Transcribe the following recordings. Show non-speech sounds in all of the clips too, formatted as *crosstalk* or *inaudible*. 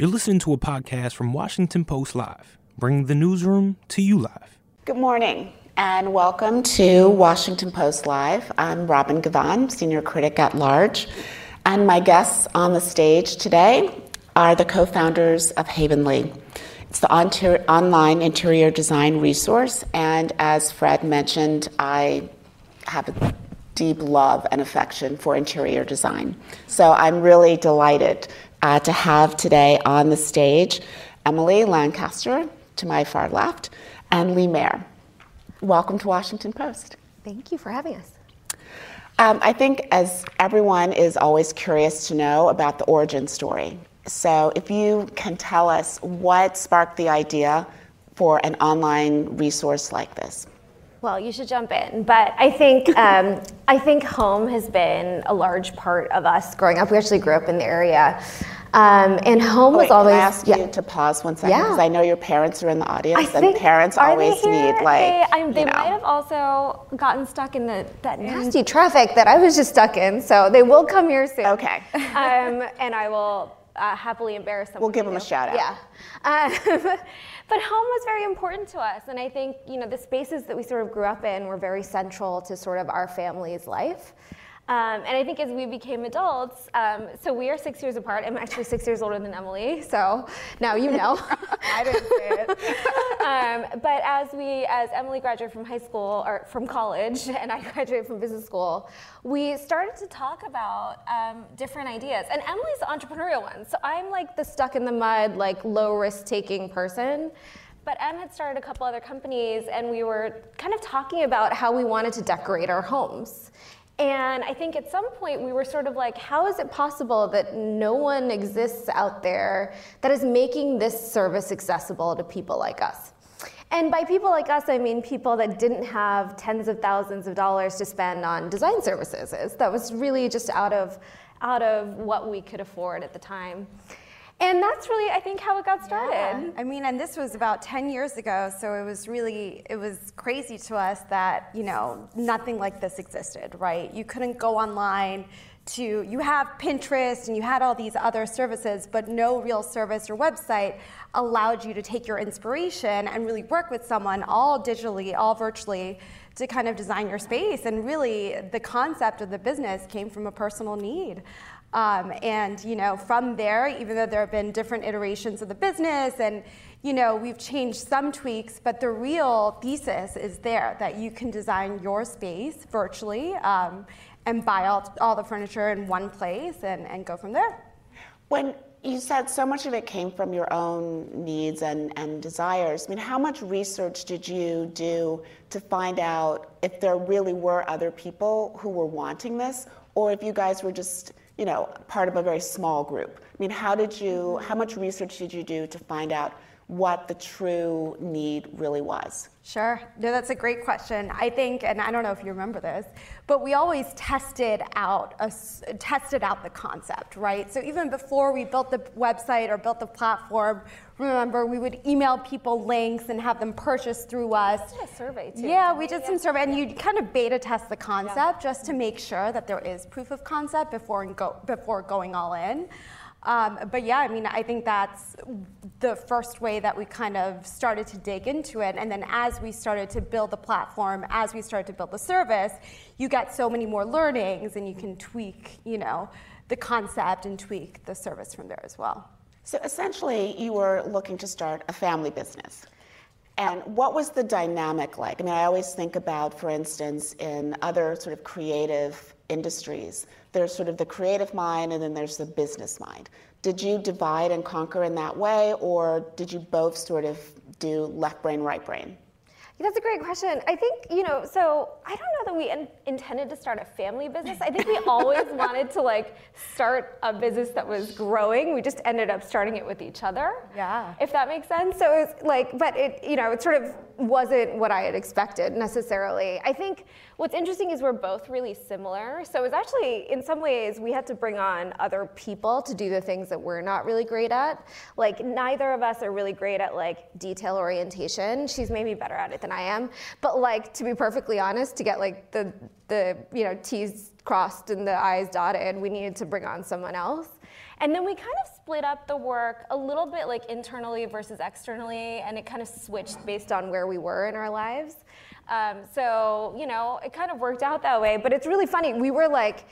You're listening to a podcast from Washington Post Live, bringing the newsroom to you live. Good morning and welcome to Washington Post Live. I'm Robin Givhan, senior critic at large, and my guests on the stage today are the co founders of Havenly. It's the online interior design resource, and as Fred mentioned, I have a deep love and affection for interior design. So I'm really delighted uh, to have today on the stage Emily Lancaster to my far left and Lee Mayer. Welcome to Washington Post. Thank you for having us. Um, I think, as everyone is always curious to know about the origin story. So, if you can tell us what sparked the idea for an online resource like this. Well, you should jump in, but I think *laughs* um, I think home has been a large part of us growing up. We actually grew up in the area, um, and home oh, was always. Can I ask yeah. you to pause one second because yeah. I know your parents are in the audience, I and think, parents always need like. They, they might have also gotten stuck in the that nasty traffic that I was just stuck in, so they will come here soon. Okay. um, and I will uh, happily embarrass them. We'll give them a shout out. Yeah. Um, *laughs* but home was very important to us, and I think you know the spaces that we sort of grew up in were very central to sort of our family's life. Um, and I think as we became adults, um, so we are six years apart. I'm actually six years older than Emily, so now you know. *laughs* I didn't say it. *laughs* um, but as we, as Emily graduated from high school or from college, *laughs* and I graduated from business school, we started to talk about um, different ideas. And Emily's the entrepreneurial one, so I'm like the stuck in the mud, like low risk taking person. But Em had started a couple other companies, and we were kind of talking about how we wanted to decorate our homes. And I think at some point we were sort of like, how is it possible that no one exists out there that is making this service accessible to people like us? And by people like us, I mean people that didn't have tens of thousands of dollars to spend on design services. That was really just out of, out of what we could afford at the time. And that's really, I think, how it got started. Yeah. I mean, and this was about 10 years ago, so it was really, it was crazy to us that, you know, nothing like this existed, right? You couldn't go online to, you have Pinterest and you had all these other services, but no real service or website allowed you to take your inspiration and really work with someone all digitally, all virtually to kind of design your space. And really, the concept of the business came from a personal need. Um, and you know, from there, even though there have been different iterations of the business, and you know, we've changed some tweaks, but the real thesis is there that you can design your space virtually um, and buy all, all the furniture in one place and, and go from there. When you said so much of it came from your own needs and, and desires. I mean, how much research did you do to find out if there really were other people who were wanting this, or if you guys were just you know, part of a very small group. I mean, how did you, mm-hmm. how much research did you do to find out what the true need really was? Sure. No, that's a great question. I think, and I don't know if you remember this, but we always tested out a, tested out the concept, right? So even before we built the website or built the platform, remember we would email people links and have them purchase through us. We did a survey too. Yeah, we did some survey, and you kind of beta test the concept yeah. just to make sure that there is proof of concept before go, before going all in. Um, but yeah, I mean, I think that's the first way that we kind of started to dig into it. And then as we started to build the platform, as we started to build the service, you get so many more learnings and you can tweak, you know, the concept and tweak the service from there as well. So essentially, you were looking to start a family business. And what was the dynamic like? I mean, I always think about, for instance, in other sort of creative industries, there's sort of the creative mind and then there's the business mind. Did you divide and conquer in that way, or did you both sort of do left brain, right brain? That's a great question. I think, you know, so I don't know that we in, intended to start a family business. I think we *laughs* always wanted to like start a business that was growing. We just ended up starting it with each other. Yeah. If that makes sense. So it was like, but it, you know, it sort of wasn't what I had expected necessarily. I think what's interesting is we're both really similar. So it's actually, in some ways, we had to bring on other people to do the things that we're not really great at. Like neither of us are really great at like detail orientation. She's maybe better at it than I am. But like to be perfectly honest, to get like the the you know T's crossed and the I's dotted, we needed to bring on someone else. And then we kind of split up the work a little bit like internally versus externally, and it kind of switched based on where we were in our lives. Um, so, you know, it kind of worked out that way. But it's really funny. We were like,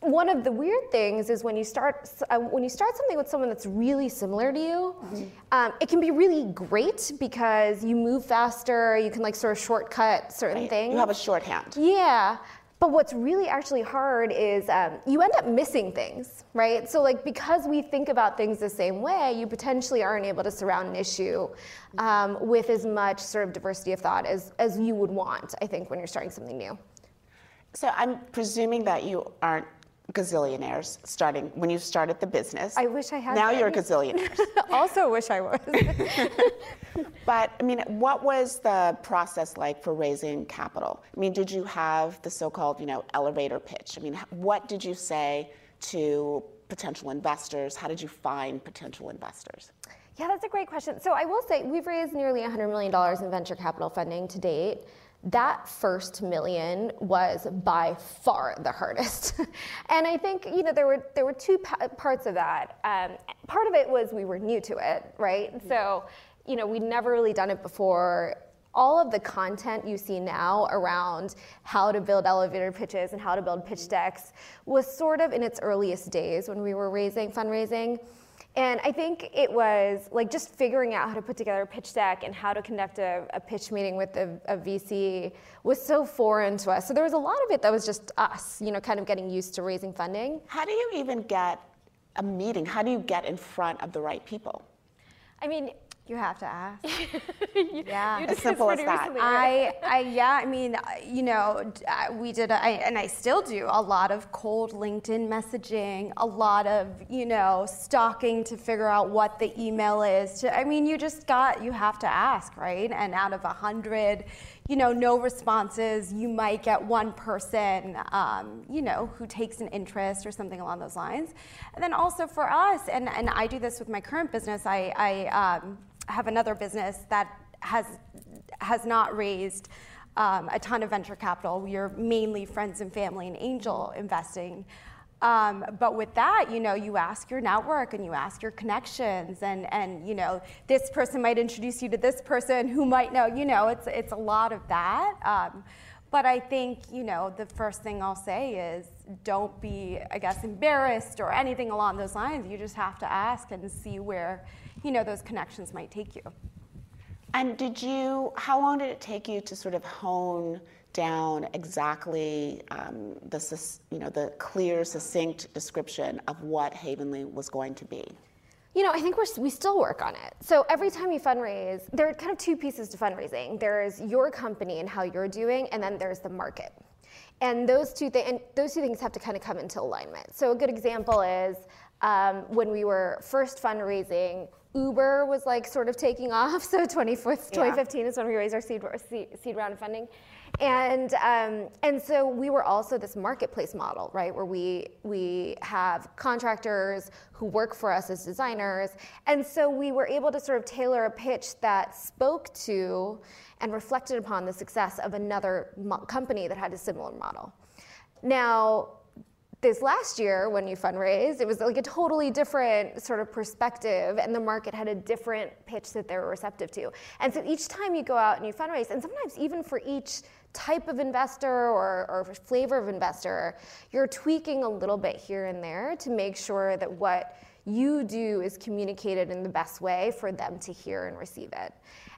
one of the weird things is when you start uh, when you start something with someone that's really similar to you, mm-hmm. um, it can be really great because you move faster. You can like sort of shortcut certain right. things. You have a shorthand. Yeah. But what's really actually hard is um, you end up missing things, right? So, like, because we think about things the same way, you potentially aren't able to surround an issue um, with as much sort of diversity of thought as, as you would want, I think, when you're starting something new. So, I'm presuming that you aren't gazillionaires starting when you started the business. I wish I had. Now you're a gazillionaire. *laughs* also wish I was. *laughs* but I mean, what was the process like for raising capital? I mean, did you have the so-called, you know, elevator pitch? I mean, what did you say to potential investors? How did you find potential investors? Yeah, that's a great question. So I will say we've raised nearly $100 million in venture capital funding to date that first million was by far the hardest. *laughs* and I think, you know, there were, there were two pa- parts of that. Um, part of it was we were new to it, right? Mm-hmm. So, you know, we'd never really done it before. All of the content you see now around how to build elevator pitches and how to build pitch decks was sort of in its earliest days when we were raising fundraising. And I think it was like just figuring out how to put together a pitch deck and how to conduct a, a pitch meeting with a, a, VC was so foreign to us. So there was a lot of it that was just us, you know, kind of getting used to raising funding. How do you even get a meeting? How do you get in front of the right people? I mean, you have to ask. *laughs* yeah, as simple as that. Recently, right? I, *laughs* I, yeah, I mean, uh, you know, we did, I, and I still do a lot of cold LinkedIn messaging, a lot of, you know, stalking to figure out what the email is. To, I mean, you just got, you have to ask, right? And out of a hundred, you know, no responses, you might get one person, um, you know, who takes an interest or something along those lines. And then also for us, and, and I do this with my current business, I, I um, have another business that has has not raised um, a ton of venture capital. We are mainly friends and family and angel investing. Um, but with that, you know, you ask your network and you ask your connections, and and you know, this person might introduce you to this person who might know. You know, it's it's a lot of that. Um, but I think you know, the first thing I'll say is don't be, I guess, embarrassed or anything along those lines. You just have to ask and see where you know, those connections might take you. And did you, how long did it take you to sort of hone down exactly um, the, you know, the clear, succinct description of what Havenly was going to be? You know, I think we're, we still work on it. So every time you fundraise, there are kind of two pieces to fundraising. There's your company and how you're doing, and then there's the market. And those two things, and those two things have to kind of come into alignment. So a good example is um, when we were first fundraising, Uber was like sort of taking *laughs* off. So 2015 yeah. is when we raised our seed, seed round of funding. And, um, and so we were also this marketplace model, right, where we, we have contractors who work for us as designers. And so we were able to sort of tailor a pitch that spoke to and reflected upon the success of another mo- company that had a similar model. Now, this last year when you fundraised, it was like a totally different sort of perspective, and the market had a different pitch that they were receptive to. And so each time you go out and you fundraise, and sometimes even for each type of investor or, or flavor of investor, you're tweaking a little bit here and there to make sure that what you do is communicated in the best way for them to hear and receive it.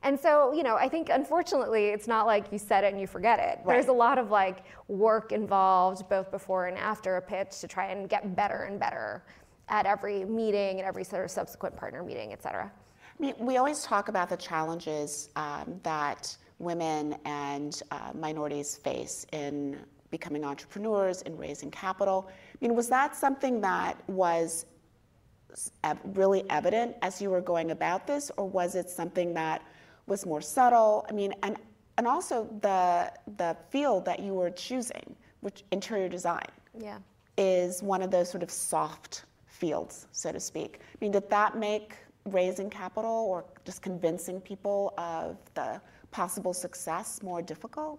And so, you know, I think unfortunately it's not like you said it and you forget it. Right. There's a lot of like work involved both before and after a pitch to try and get better and better at every meeting and every sort of subsequent partner meeting, et cetera. I mean, we always talk about the challenges um, that women and uh, minorities face in becoming entrepreneurs and raising capital. I mean, was that something that was really evident as you were going about this, or was it something that was more subtle? I mean, and and also the the field that you were choosing, which interior design, yeah. is one of those sort of soft fields, so to speak. I mean, did that make raising capital or just convincing people of the possible success more difficult?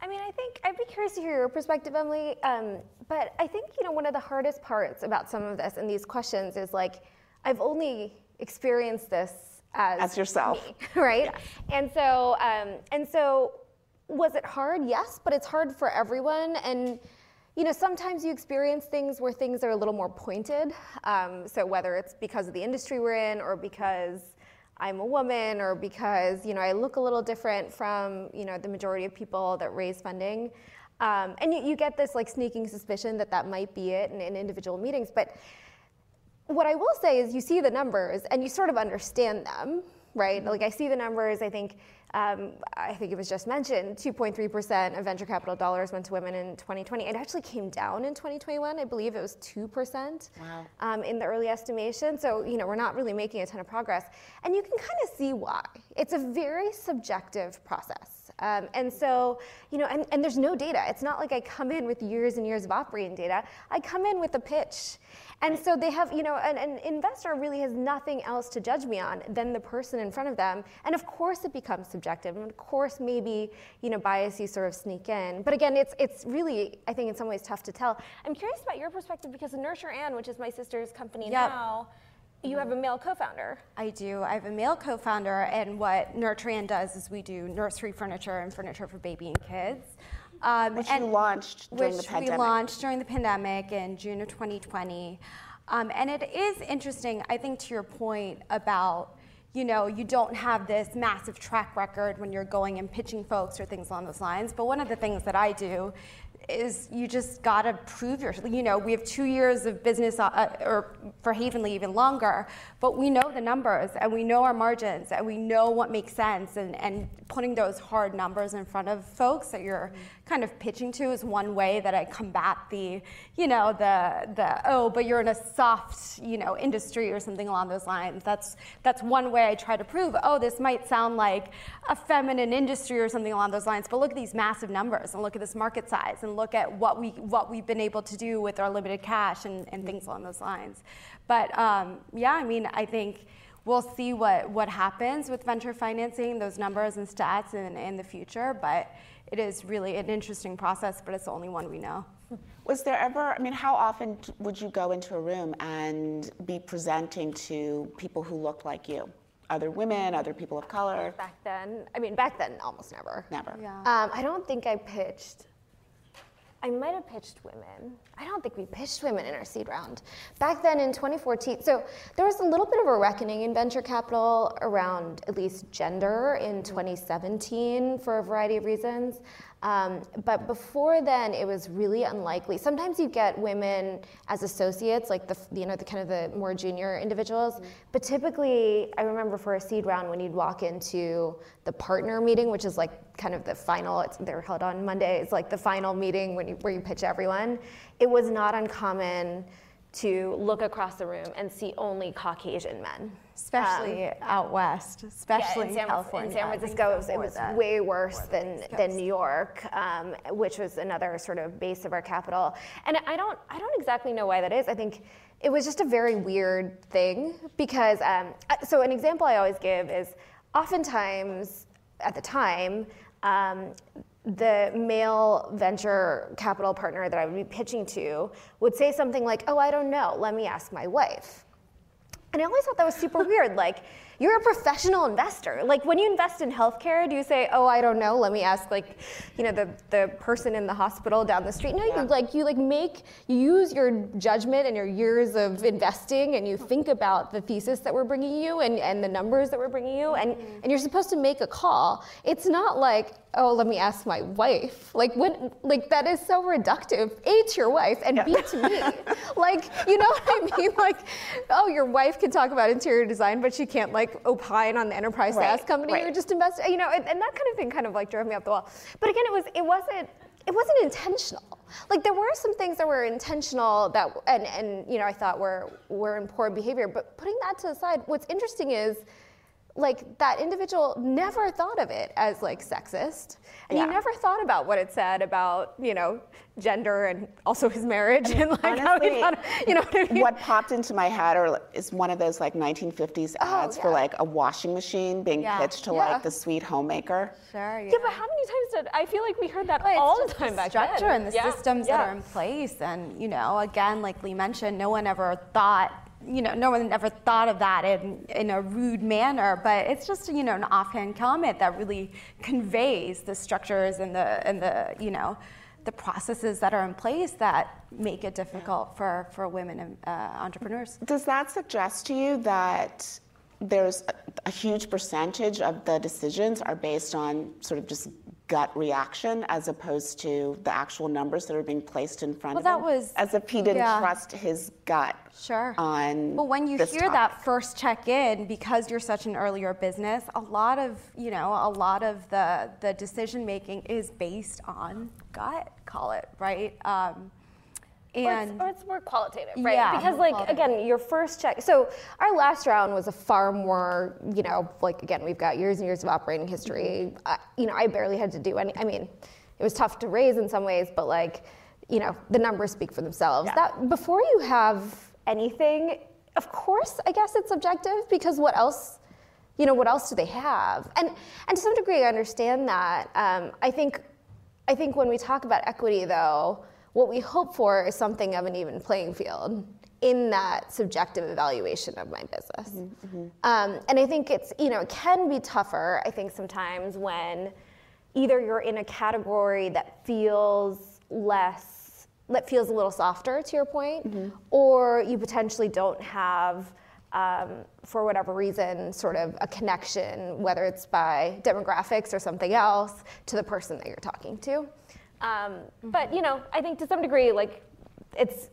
I mean, I think I'd be curious to hear your perspective, Emily. Um, but I think you know one of the hardest parts about some of this and these questions is like, I've only experienced this as As yourself. me, *laughs* right? And so, um, and so, was it hard? Yes, but it's hard for everyone. And you know, sometimes you experience things where things are a little more pointed. Um, so whether it's because of the industry we're in, or because I'm a woman, or because you know I look a little different from you know the majority of people that raise funding. Um, and you, you get this like sneaking suspicion that that might be it in, in individual meetings, but what I will say is you see the numbers and you sort of understand them, right? Like I see the numbers. I think um, I think it was just mentioned 2.3% of venture capital dollars went to women in 2020. It actually came down in 2021. I believe it was 2% Wow. um, in the early estimation. So, you know, we're not really making a ton of progress. And you can kind of see why. It's a very subjective process. Um, and so, you know, and, and there's no data. It's not like I come in with years and years of operating data. I come in with a pitch. And so they have, you know, an, an investor really has nothing else to judge me on than the person in front of them. And of course it becomes subjective. And of course maybe, you know, biases sort of sneak in. But again, it's, it's really, I think in some ways tough to tell. I'm curious about your perspective because Nurture&, which is my sister's company Yep. now, you have a mm-hmm. male co-founder. I do. I have a male co-founder, and what Nurture& does is we do nursery furniture and furniture for baby and kids. Um, Which and you launched during which the pandemic. we launched during the pandemic in June of 2020. Um, and it is interesting, I think, to your point about, you know, you don't have this massive track record when you're going and pitching folks or things along those lines. But one of the things that I do is you just got to prove your, you know, we have two years of business, uh, or for Havenly even longer, but we know the numbers and we know our margins and we know what makes sense. And, and putting those hard numbers in front of folks that you're kind of pitching to is one way that I combat the, you know, the, the oh, but you're in a soft, you know, industry or something along those lines. That's, that's one way I try to prove, oh, this might sound like a feminine industry or something along those lines, but look at these massive numbers and look at this market size and look at what, we, what we've been able to do with our limited cash and, and things along those lines. But um, yeah, I mean, I think we'll see what, what happens with venture financing, those numbers and stats in, in the future, but it is really an interesting process, but it's the only one we know. Was there ever, I mean, how often would you go into a room and be presenting to people who looked like you? Other women, other people of color? Back then, I mean, back then, almost never. Never. Yeah. Um, I don't think I pitched. I might have pitched women. I don't think we pitched women in our seed round. Back then in 2014, so there was a little bit of a reckoning in venture capital around at least gender in 2017 for a variety of reasons. Um, but before then, it was really unlikely. Sometimes you get women as associates, like the you know the kind of the more junior individuals. But typically, I remember for a seed round when you'd walk into the partner meeting, which is like kind of the final. It's, they're held on Monday. It's like the final meeting when you, where you pitch everyone. It was not uncommon to look across the room and see only Caucasian men. Especially out west, especially Um, yeah, in San, California. In San Francisco, it was, it was way worse than, than New York, um, which was another sort of base of our capital. And I don't, I don't exactly know why that is. I think it was just a very weird thing because, um, so an example I always give is oftentimes at the time, um, the male venture capital partner that I would be pitching to would say something like, Oh, I don't know, let me ask my wife. And I always thought that was super *laughs* weird. Like, you're a professional investor. Like, when you invest in healthcare, do you say, "Oh, I don't know. Let me ask, like, you know, the, the person in the hospital down the street"? No, Yeah. you like you like make you use your judgment and your years of investing, and you think about the thesis that we're bringing you and, and the numbers that we're bringing you, and mm-hmm. and you're supposed to make a call. It's not like, "Oh, let me ask my wife." Like when like that is so reductive. A to your wife and B to me. *laughs* like, you know what I mean? *laughs* Like, oh, your wife can talk about interior design, but she can't like opine on the enterprise Right, SaaS company right. you're just investing. You know, and, and that kind of thing kind of like drove me up the wall. But again, it was it wasn't it wasn't intentional. Like there were some things that were intentional that and and you know I thought were were in poor behavior. But putting that to the side, what's interesting is like that individual never thought of it as like sexist and Yeah. he never thought about what it said about you know gender and also his marriage and like how he Honestly, thought you know what I mean? What popped into my head or is one of those like 1950s ads for Oh, yeah. like a washing machine being Yeah. pitched to Yeah. like the sweet homemaker. Sure. yeah but how many times did i feel like we heard that Well, it's all the time back structure then and the Yeah, systems yeah. that are in place and you know again like lee mentioned no one ever thought you know no one ever thought of that in, in a rude manner but it's just you know an offhand comment that really conveys the structures and the and the you know the processes that are in place that make it difficult for, for women uh, entrepreneurs. Does that suggest to you that there's a, a huge percentage of the decisions are based on sort of just gut reaction as opposed to the actual numbers that are being placed in front Well, of him? that was- as if he didn't yeah. trust his gut Sure. on But when you hear topic. that first check in, because you're such an earlier business, a lot of you know a lot of the the decision making is based on gut. Call it right. Um, Or it's, or it's more qualitative, right? Yeah, because like qualitative. again, your first check. So our last round was a far more, you know, like again, we've got years and years of operating history. I, you know, I barely had to do any. I mean, it was tough to raise in some ways, but like, you know, the numbers speak for themselves. That before you have anything, of course, I guess it's subjective because what else? You know, what else do they have? And and to some degree, I understand that. Um, I think I think when we talk about equity, though, what we hope for is something of an even playing field in that subjective evaluation of my business. Um, and I think it's, you know, it can be tougher, I think, sometimes when either you're in a category that feels less, that feels a little softer, to your point, or you potentially don't have um, for whatever reason, sort of a connection, whether it's by demographics or something else, to the person that you're talking to. Um, But you know, I think to some degree, like it's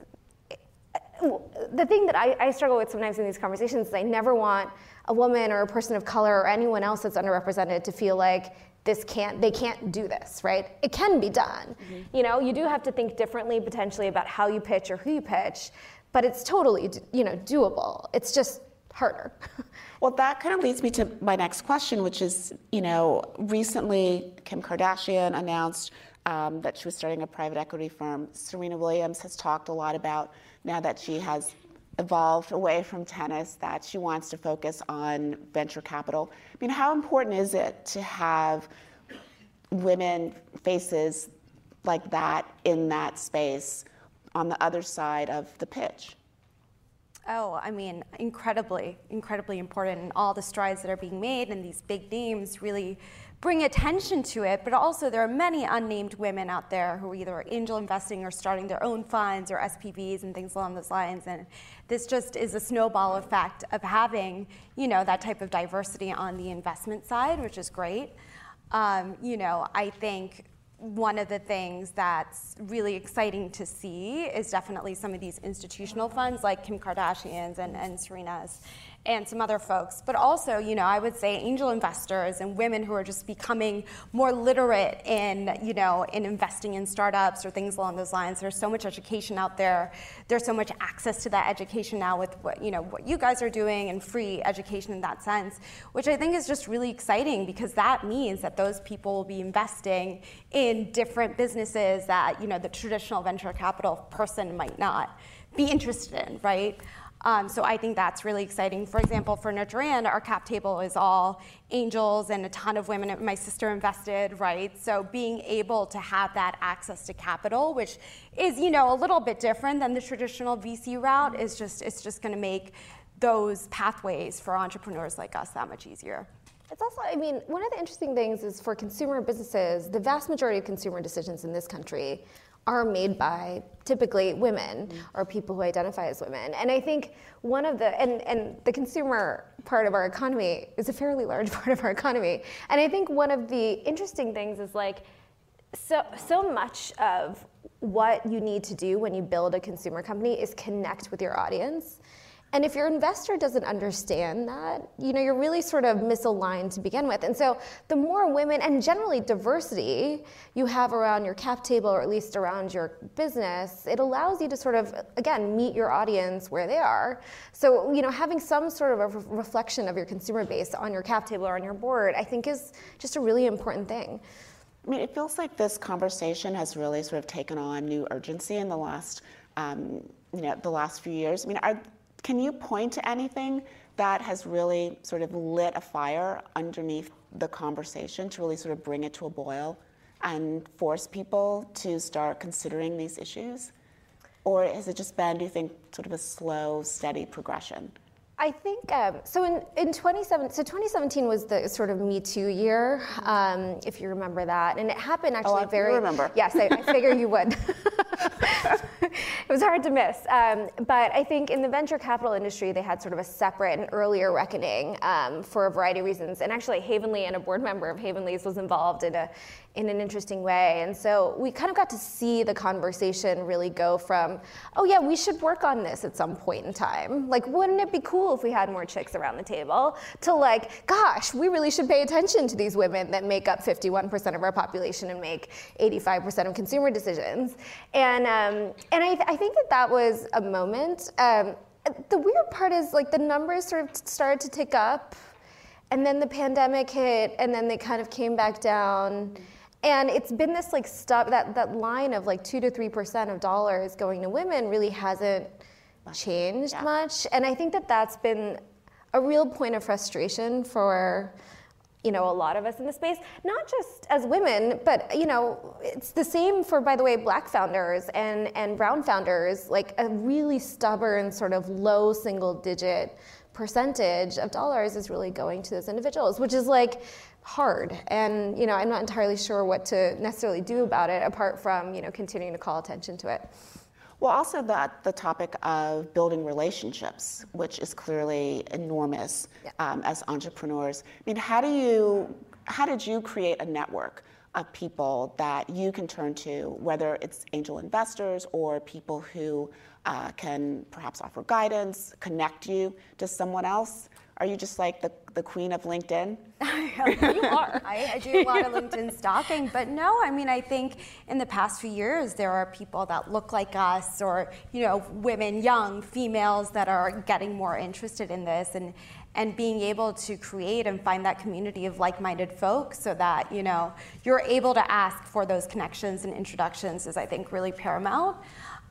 the thing that I, I struggle with sometimes in these conversations is I never want a woman or a person of color or anyone else that's underrepresented to feel like this can't they can't do this right? It can be done. You know you do have to think differently potentially about how you pitch or who you pitch but it's totally you know doable. It's just harder. *laughs* Well, that kind of leads me to my next question, which is, you know, recently Kim Kardashian announced um, that she was starting a private equity firm. Serena Williams has talked a lot about now that she has evolved away from tennis that she wants to focus on venture capital. I mean, how important is it to have women faces like that in that space on the other side of the pitch? Oh, I mean, incredibly, incredibly important. And all the strides that are being made and these big names really bring attention to it. But also, there are many unnamed women out there who are either angel investing or starting their own funds or SPVs and things along those lines. And this just is a snowball effect of having, you know, that type of diversity on the investment side, which is great. Um, you know, I think one of the things that's really exciting to see is definitely some of these institutional funds like Kim Kardashian's and, and Serena's and some other folks. But also, you know, I would say angel investors and women who are just becoming more literate in, you know, in investing in startups or things along those lines. There's so much education out there. There's so much access to that education now with what, you know, what you guys are doing and free education in that sense, which I think is just really exciting because that means that those people will be investing in different businesses that, you know, the traditional venture capital person might not be interested in, right? Um, so I think that's really exciting. For example, for Nurture&, our cap table is all angels and a ton of women. My sister invested, right? So being able to have that access to capital, which is you know a little bit different than the traditional VC route, is just it's just going to make those pathways for entrepreneurs like us that much easier. It's also, I mean, one of the interesting things is for consumer businesses, the vast majority of consumer decisions in this country are made by typically women or people who identify as women. And I think one of the, and, and the consumer part of our economy is a fairly large *laughs* part of our economy. And I think one of the interesting things is like, so, so much of what you need to do when you build a consumer company is connect with your audience. And if your investor doesn't understand that, you know, you're really sort of misaligned to begin with. And so the more women and generally diversity you have around your cap table or at least around your business, it allows you to sort of again meet your audience where they are. So, you know, having some sort of a re- reflection of your consumer base on your cap table or on your board, I think is just a really important thing. I mean, it feels like this conversation has really sort of taken on new urgency in the last, um, you know, the last few years. I mean, are, can you point to anything that has really sort of lit a fire underneath the conversation to really sort of bring it to a boil and force people to start considering these issues? Or has it just been, do you think, sort of a slow, steady progression? I think um, so. In in 2017, so 2017 was the sort of Me Too year, um, if you remember that, and it happened actually oh, I very. remember. Yes, I, I figure you would. *laughs* it was hard to miss, um, but I think in the venture capital industry, they had sort of a separate and earlier reckoning um, for a variety of reasons. And actually, Havenly and a board member of Havenly's was involved in a in an interesting way. And so we kind of got to see the conversation really go from, oh yeah, we should work on this at some point in time. Like, wouldn't it be cool if we had more chicks around the table? To like, gosh, we really should pay attention to these women that make up 51% of our population and make 85% of consumer decisions. And um, and I, th- I, think that that was a moment. Um, the weird part is like the numbers sort of started to tick up and then the pandemic hit and then they kind of came back down and it's been this like stuff that, that line of like two to three percent of dollars going to women really hasn't changed yeah. much and i think that that's been a real point of frustration for you know a lot of us in the space not just as women but you know it's the same for by the way black founders and and brown founders like a really stubborn sort of low single digit percentage of dollars is really going to those individuals which is like hard. And you know i'm not entirely sure what to necessarily do about it apart from you know continuing to call attention to it. Well also that the topic of building relationships which is clearly enormous yeah. um, as entrepreneurs. I mean how do you how did you create a network of people that you can turn to whether it's angel investors or people who uh, can perhaps offer guidance connect you to someone else are you just like the, the queen of LinkedIn? *laughs* you are. I, I, do a lot of LinkedIn stalking, but no, I mean, I think in the past few years, there are people that look like us or, you know, women, young females that are getting more interested in this and, and being able to create and find that community of like-minded folks so that, you know, you're able to ask for those connections and introductions is, I think, really paramount.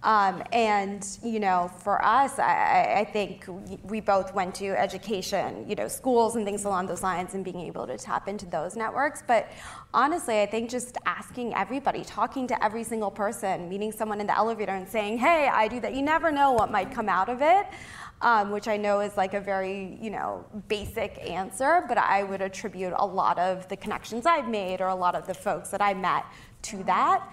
Um, and you know, for us, I, I, think we both went to education, you know, schools and things along those lines, and being able to tap into those networks. But honestly, I think just asking everybody, talking to every single person, meeting someone in the elevator and saying, "Hey, I do that." You never know what might come out of it. Um, which I know is like a very, you know, basic answer, but I would attribute a lot of the connections I've made or a lot of the folks that I met to that.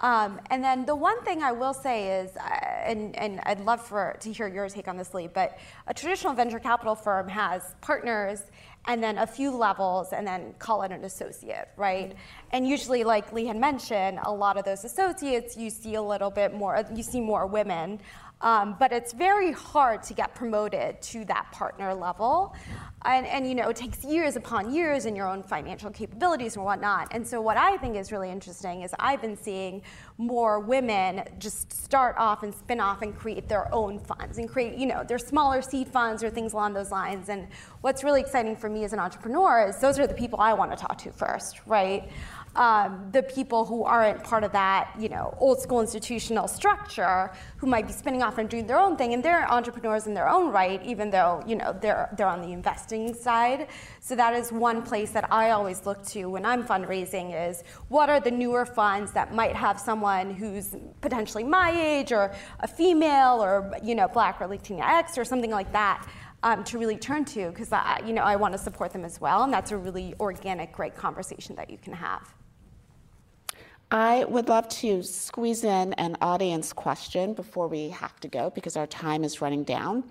Um, and then the one thing I will say is, uh, and, and I'd love for to hear your take on this, Lee, but a traditional venture capital firm has partners and then a few levels and then call it an associate, right? And usually, like Lee had mentioned, a lot of those associates, you see a little bit more, you see more women. Um, but it's very hard to get promoted to that partner level. And, and, you know, it takes years upon years in your own financial capabilities and whatnot. And so what I think is really interesting is I've been seeing more women just start off and spin off and create their own funds and create, you know, their smaller seed funds or things along those lines. And what's really exciting for me as an entrepreneur is those are the people I want to talk to first, right? Um, the people who aren't part of that, you know, old school institutional structure, who might be spinning off and doing their own thing, and they're entrepreneurs in their own right, even though you know they're they're on the investing side. So that is one place that I always look to when I'm fundraising: is what are the newer funds that might have someone who's potentially my age, or a female, or you know, Black or Latinx, or something like that. Um, to really turn to because you know, I want to support them as well, and that's a really organic, great conversation that you can have. I would love to squeeze in an audience question before we have to go because our time is running down.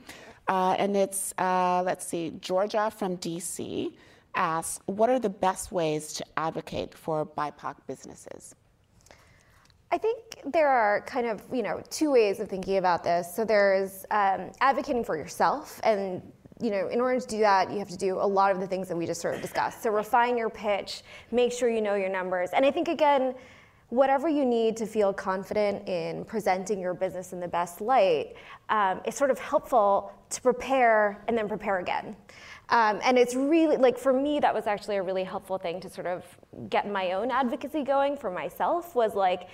Uh, and it's, uh, let's see, Georgia from DC asks, what are the best ways to advocate for BIPOC businesses? I think there are kind of you know two ways of thinking about this. So there's um, advocating for yourself, and you know in order to do that, you have to do a lot of the things that we just sort of discussed. So refine your pitch, make sure you know your numbers, and I think again, whatever you need to feel confident in presenting your business in the best light, um, it's sort of helpful to prepare and then prepare again. Um, and it's really, like for me, that was actually a really helpful thing to sort of get my own advocacy going for myself was like,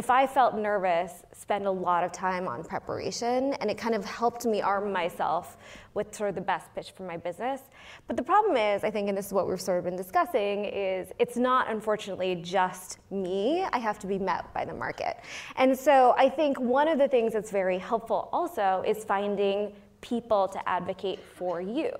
if I felt nervous, spend a lot of time on preparation, and it kind of helped me arm myself with sort of the best pitch for my business. But the problem is, I think, and this is what we've sort of been discussing, is it's not unfortunately just me. I have to be met by the market. And so I think one of the things that's very helpful also is finding people to advocate for you.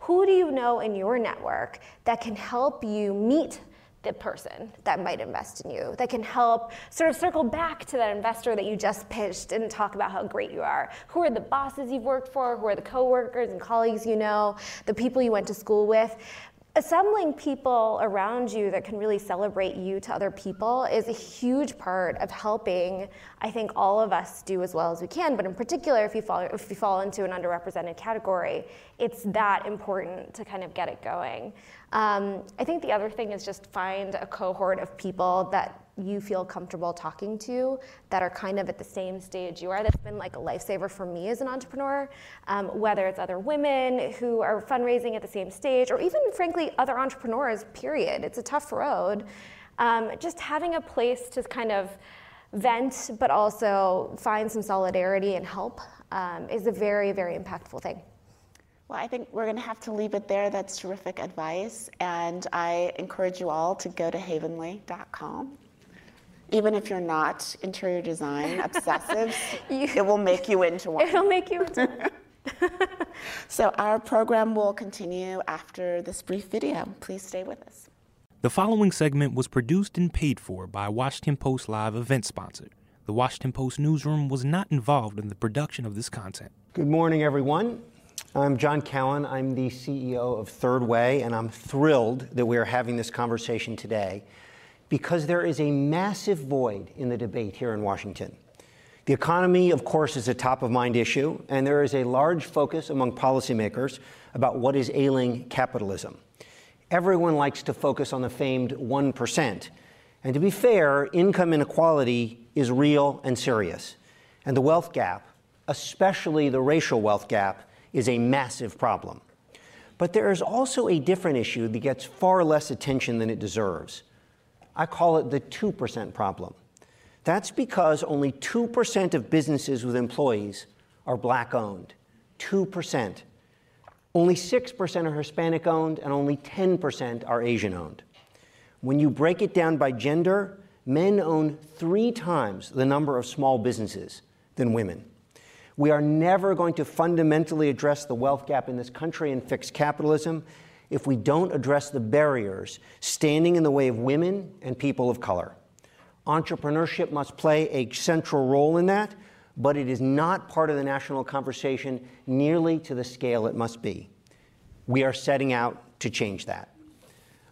Who do you know in your network that can help you meet the person that might invest in you, that can help sort of circle back to that investor that you just pitched and talk about how great you are. Who are the bosses you've worked for? Who are the coworkers and colleagues you know? The people you went to school with? Assembling people around you that can really celebrate you to other people is a huge part of helping i think all of us do as well as we can. But in particular if you fall if you fall into an underrepresented category it's that important to kind of get it going. Um, i think the other thing is just find a cohort of people that you feel comfortable talking to that are kind of at the same stage you are. That's been like a lifesaver for me as an entrepreneur, um, whether it's other women who are fundraising at the same stage, or even, frankly, other entrepreneurs, period. It's a tough road. Um, just having a place to kind of vent, but also find some solidarity and help um, is a very, very impactful thing. Well, I think we're going to have to leave it there. That's terrific advice. And I encourage you all to go to havenly.com even if you're not interior design *laughs* obsessive, you, it will make you into one. It'll make you into one. *laughs* so our program will continue after this brief video. Please stay with us. The following segment was produced and paid for by Washington Post Live event sponsor. The Washington Post newsroom was not involved in the production of this content. Good morning, everyone. I'm John Cowan. I'm the CEO of Third Way, and I'm thrilled that we are having this conversation today because there is a massive void in the debate here in Washington. The economy, of course, is a top of mind issue, and there is a large focus among policymakers about what is ailing capitalism. Everyone likes to focus on the famed 1%. And to be fair, income inequality is real and serious. And the wealth gap, especially the racial wealth gap, is a massive problem. But there is also a different issue that gets far less attention than it deserves I call it the 2% problem. That's because only 2% of businesses with employees are black owned. 2%. Only 6% are Hispanic owned, and only 10% are Asian owned. When you break it down by gender, men own three times the number of small businesses than women. We are never going to fundamentally address the wealth gap in this country and fix capitalism if we don't address the barriers standing in the way of women and people of color. Entrepreneurship must play a central role in that, but it is not part of the national conversation nearly to the scale it must be. We are setting out to change that.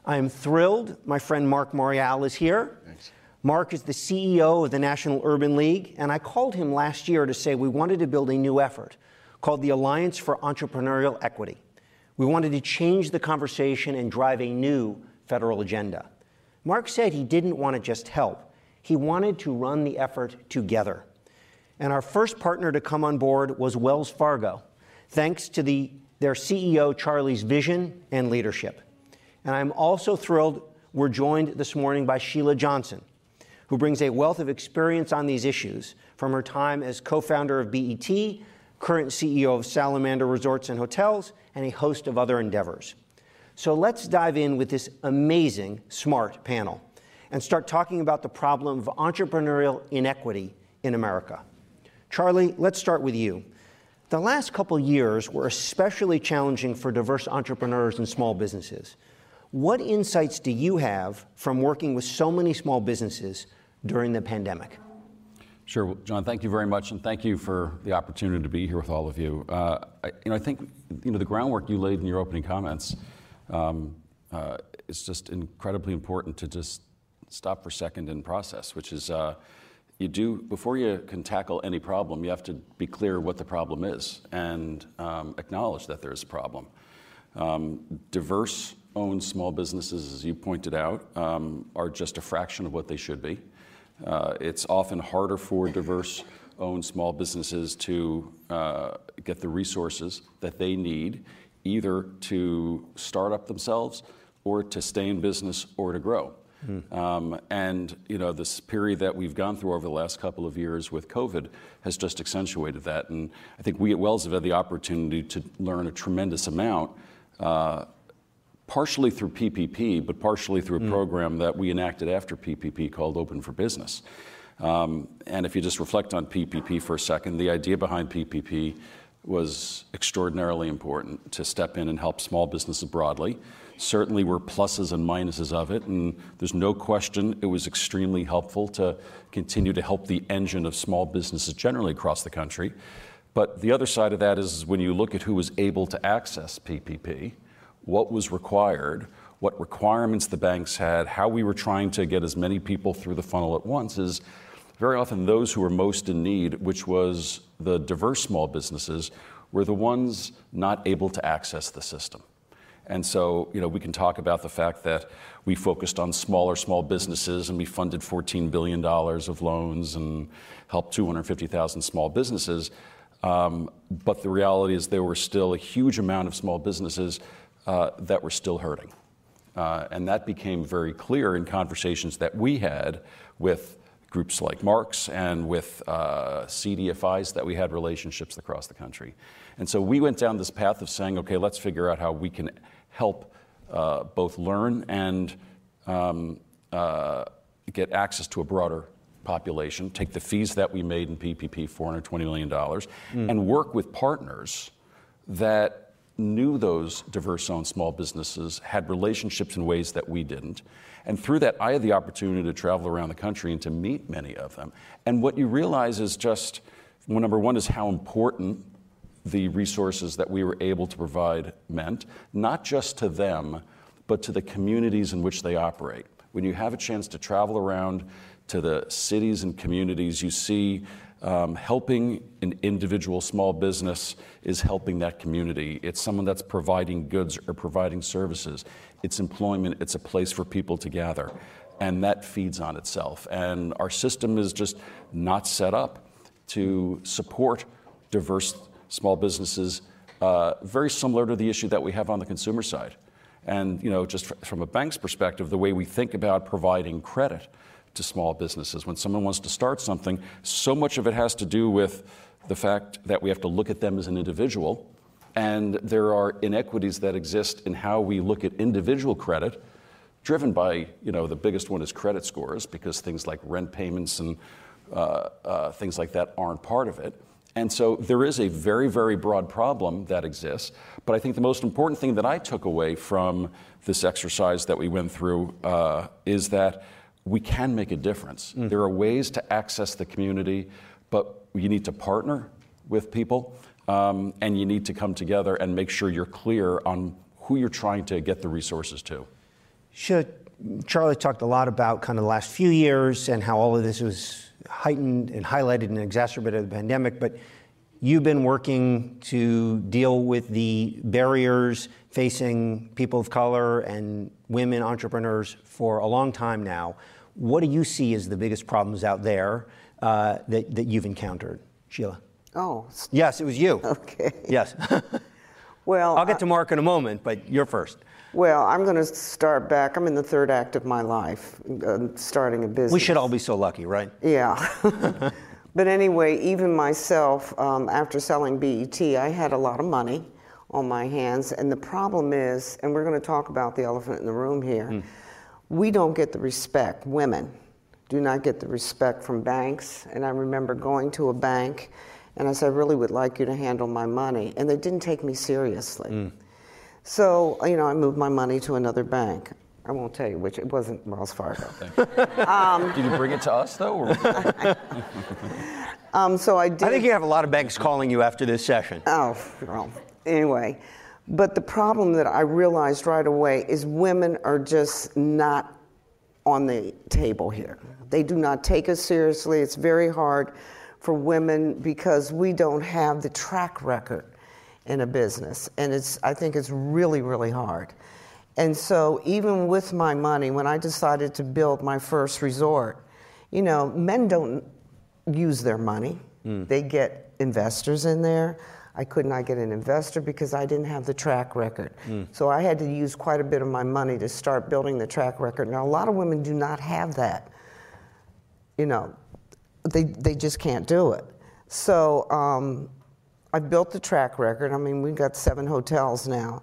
I am thrilled my friend Mark Morial is here. Thanks. Mark is the CEO of the National Urban League, and I called him last year to say we wanted to build a new effort called the Alliance for Entrepreneurial Equity. We wanted to change the conversation and drive a new federal agenda. Mark said he didn't want to just help, he wanted to run the effort together. And our first partner to come on board was Wells Fargo, thanks to the, their CEO Charlie's vision and leadership. And I'm also thrilled we're joined this morning by Sheila Johnson, who brings a wealth of experience on these issues from her time as co founder of BET, current CEO of Salamander Resorts and Hotels, and a host of other endeavors. So let's dive in with this amazing smart panel and start talking about the problem of entrepreneurial inequity in America. Charlie, let's start with you. The last couple years were especially challenging for diverse entrepreneurs and small businesses. What insights do you have from working with so many small businesses during the pandemic? Sure, John. Thank you very much, and thank you for the opportunity to be here with all of you. Uh, I, you know, I think you know the groundwork you laid in your opening comments um, uh, is just incredibly important to just stop for a second and process, which is. Uh, you do before you can tackle any problem, you have to be clear what the problem is and um, acknowledge that there is a problem. Um, diverse owned small businesses, as you pointed out, um, are just a fraction of what they should be. Uh, it's often harder for diverse owned small businesses to uh, get the resources that they need, either to start up themselves or to stay in business or to grow. Mm. Um, and you know this period that we've gone through over the last couple of years with COVID has just accentuated that. And I think we at Wells have had the opportunity to learn a tremendous amount, uh, partially through PPP, but partially through a mm. program that we enacted after PPP called Open for Business. Um, and if you just reflect on PPP for a second, the idea behind PPP was extraordinarily important to step in and help small businesses broadly. Certainly were pluses and minuses of it, and there's no question it was extremely helpful to continue to help the engine of small businesses generally across the country. But the other side of that is when you look at who was able to access PPP, what was required, what requirements the banks had, how we were trying to get as many people through the funnel at once is very often those who were most in need, which was the diverse small businesses, were the ones not able to access the system. And so, you know, we can talk about the fact that we focused on smaller small businesses and we funded $14 billion of loans and helped 250,000 small businesses. Um, but the reality is there were still a huge amount of small businesses uh, that were still hurting. Uh, and that became very clear in conversations that we had with groups like Marks and with uh, CDFIs that we had relationships across the country. And so we went down this path of saying, okay, let's figure out how we can help uh, both learn and um, uh, get access to a broader population, take the fees that we made in PPP, $420 million, mm. and work with partners that knew those diverse owned small businesses, had relationships in ways that we didn't. And through that, I had the opportunity to travel around the country and to meet many of them. And what you realize is just, well, number one, is how important the resources that we were able to provide meant, not just to them, but to the communities in which they operate. When you have a chance to travel around to the cities and communities, you see um, helping an individual small business is helping that community. It's someone that's providing goods or providing services. It's employment, it's a place for people to gather. And that feeds on itself. And our system is just not set up to support diverse small businesses, uh, very similar to the issue that we have on the consumer side. And you know, just from a bank's perspective, the way we think about providing credit to small businesses when someone wants to start something, so much of it has to do with the fact that we have to look at them as an individual, and there are inequities that exist in how we look at individual credit, driven by you know the biggest one is credit scores because things like rent payments and uh, uh, things like that aren't part of it. And so there is a very, very broad problem that exists. But I think the most important thing that I took away from this exercise that we went through uh, is that we can make a difference. Mm. There are ways to access the community, but you need to partner with people um, and you need to come together and make sure you're clear on who you're trying to get the resources to. Should, Charlie talked a lot about kind of the last few years and how all of this was heightened and highlighted and exacerbated the pandemic, but you've been working to deal with the barriers facing people of color and women entrepreneurs for a long time now. What do you see as the biggest problems out there uh, that, that you've encountered, Sheila? Oh. Yes, it was you. Okay. Yes. well, *laughs* *laughs* I'll get to Mark in a moment, but you're first. Well, I'm going to start back. I'm in the third act of my life, uh, starting a business. We should all be so lucky, right? Yeah. *laughs* but anyway, even myself, um, after selling BET, I had a lot of money on my hands. And the problem is, and we're going to talk about the elephant in the room here, mm. We don't get the respect. Women do not get the respect from banks. And I remember going to a bank and I said, I really would like you to handle my money. And they didn't take me seriously. Mm. So, you know, I moved my money to another bank. I won't tell you which. It wasn't Wells Fargo. *laughs* *laughs* um, did you bring it to us though? *laughs* um, so I did. I think you have a lot of banks calling you after this session. Oh, well, anyway. But the problem that I realized right away is women are just not on the table here. They do not take us seriously. It's very hard for women because we don't have the track record in a business. And it's, I think it's really, really hard. And so, even with my money, when I decided to build my first resort, you know, men don't use their money. Mm. They get investors in there. I could not get an investor because I didn't have the track record. Mm. So I had to use quite a bit of my money to start building the track record. Now, a lot of women do not have that. You know, they, they just can't do it. So um, I built the track record. I mean, we've got seven hotels now,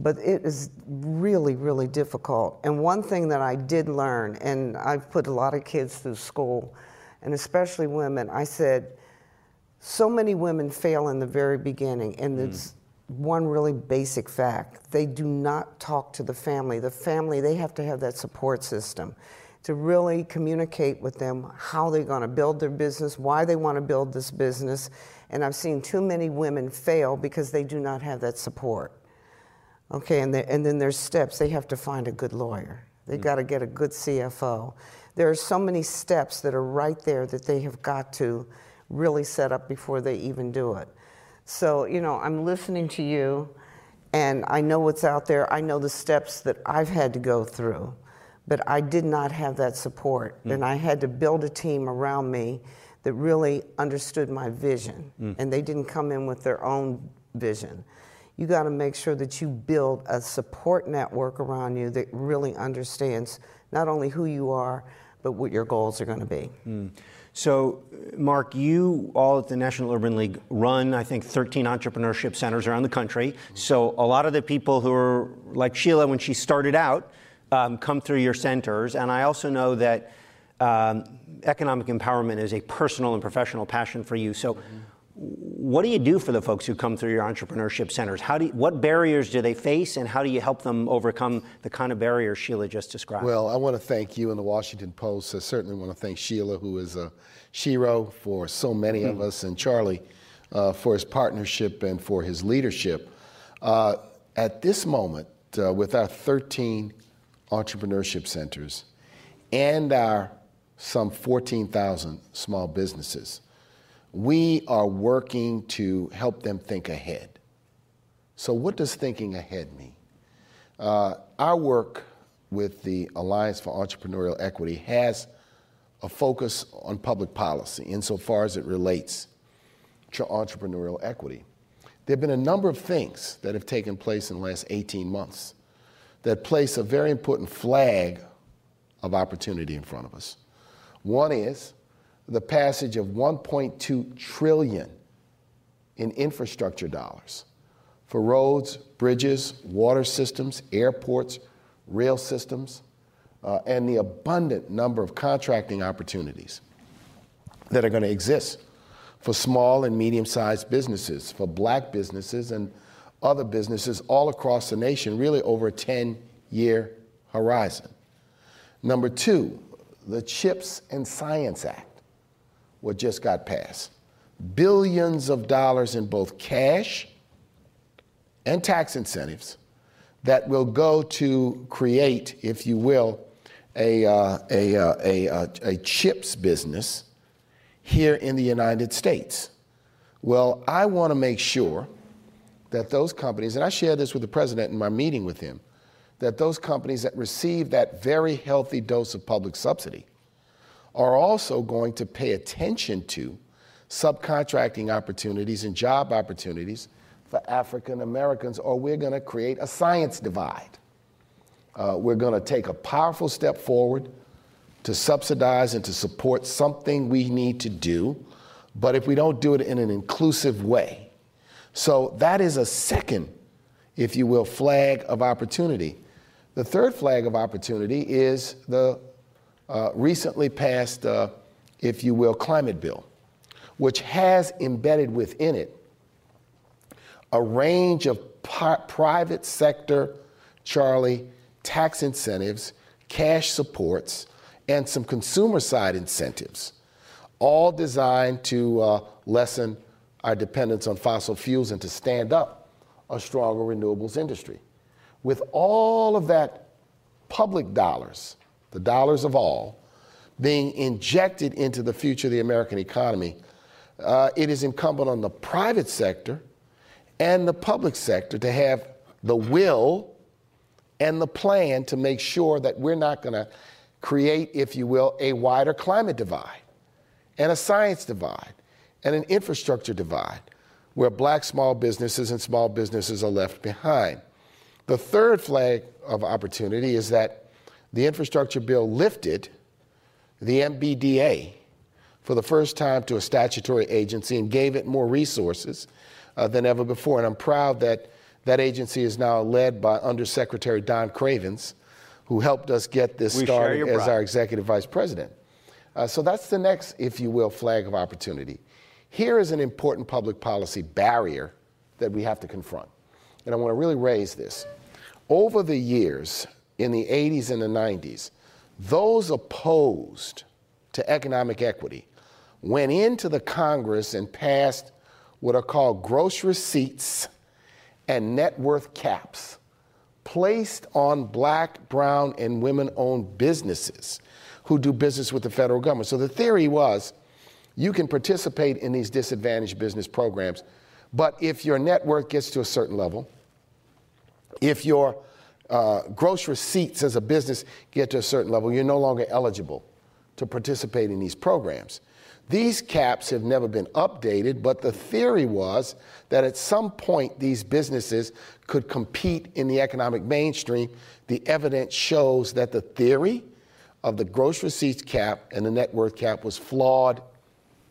but it is really, really difficult. And one thing that I did learn, and I've put a lot of kids through school, and especially women, I said, so many women fail in the very beginning, and mm. it's one really basic fact. They do not talk to the family. The family, they have to have that support system to really communicate with them how they're going to build their business, why they want to build this business. And I've seen too many women fail because they do not have that support. Okay, and, and then there's steps. They have to find a good lawyer. They mm. got to get a good CFO. There are so many steps that are right there that they have got to really set up before they even do it. So, you know, I'm listening to you and I know what's out there. I know the steps that I've had to go through, but I did not have that support. Mm. And I had to build a team around me that really understood my vision. Mm. And they didn't come in with their own vision. You got to make sure that you build a support network around you that really understands not only who you are, but what your goals are going to be. Mm. So, Mark, you all at the National Urban League run, I think, 13 entrepreneurship centers around the country. So, a lot of the people who are like Sheila when she started out um, come through your centers. And I also know that um, economic empowerment is a personal and professional passion for you. So, mm-hmm what do you do for the folks who come through your entrepreneurship centers? How do you, what barriers do they face, and how do you help them overcome the kind of barriers Sheila just described? Well, I want to thank you and the Washington Post. I certainly want to thank Sheila, who is a shero for so many of hmm. us, and Charlie uh, for his partnership and for his leadership. Uh, at this moment, uh, with our 13 entrepreneurship centers and our some 14,000 small businesses, we are working to help them think ahead. So, what does thinking ahead mean? Uh, our work with the Alliance for Entrepreneurial Equity has a focus on public policy insofar as it relates to entrepreneurial equity. There have been a number of things that have taken place in the last 18 months that place a very important flag of opportunity in front of us. One is the passage of 1.2 trillion in infrastructure dollars for roads, bridges, water systems, airports, rail systems, uh, and the abundant number of contracting opportunities that are going to exist for small and medium sized businesses, for black businesses and other businesses all across the nation, really over a 10 year horizon. Number two, the CHIPS and Science Act what just got passed. Billions of dollars in both cash and tax incentives that will go to create, if you will, a, uh, a, uh, a, uh, a chips business here in the United States. Well, I want to make sure that those companies, and I shared this with the president in my meeting with him, that those companies that receive that very healthy dose of public subsidy are also going to pay attention to subcontracting opportunities and job opportunities for African Americans, or we're going to create a science divide. Uh, we're going to take a powerful step forward to subsidize and to support something we need to do, but if we don't do it in an inclusive way. So that is a second, if you will, flag of opportunity. The third flag of opportunity is the uh, recently passed, uh, if you will, climate bill, which has embedded within it a range of private sector, Charlie, tax incentives, cash supports, and some consumer side incentives, all designed to uh, lessen our dependence on fossil fuels and to stand up a stronger renewables industry. With all of that public dollars the dollars of all, being injected into the future of the American economy, uh, it is incumbent on the private sector and the public sector to have the will and the plan to make sure that we're not going to create, if you will, a wider climate divide and a science divide and an infrastructure divide where black small businesses and small businesses are left behind. The third flag of opportunity is that the infrastructure bill lifted the MBDA for the first time to a statutory agency and gave it more resources uh, than ever before. And I'm proud that that agency is now led by Undersecretary Don Cravins, who helped us get this We started as our executive vice president. Uh, so that's the next, if you will, flag of opportunity. Here is an important public policy barrier that we have to confront. And I want to really raise this. Over the years, in the 80s and the 90s, those opposed to economic equity went into the Congress and passed what are called gross receipts and net worth caps placed on black, brown, and women owned businesses who do business with the federal government. So the theory was you can participate in these disadvantaged business programs, but if your net worth gets to a certain level, if your uh, gross receipts as a business get to a certain level, you're no longer eligible to participate in these programs. These caps have never been updated, but the theory was that at some point these businesses could compete in the economic mainstream. The evidence shows that the theory of the gross receipts cap and the net worth cap was flawed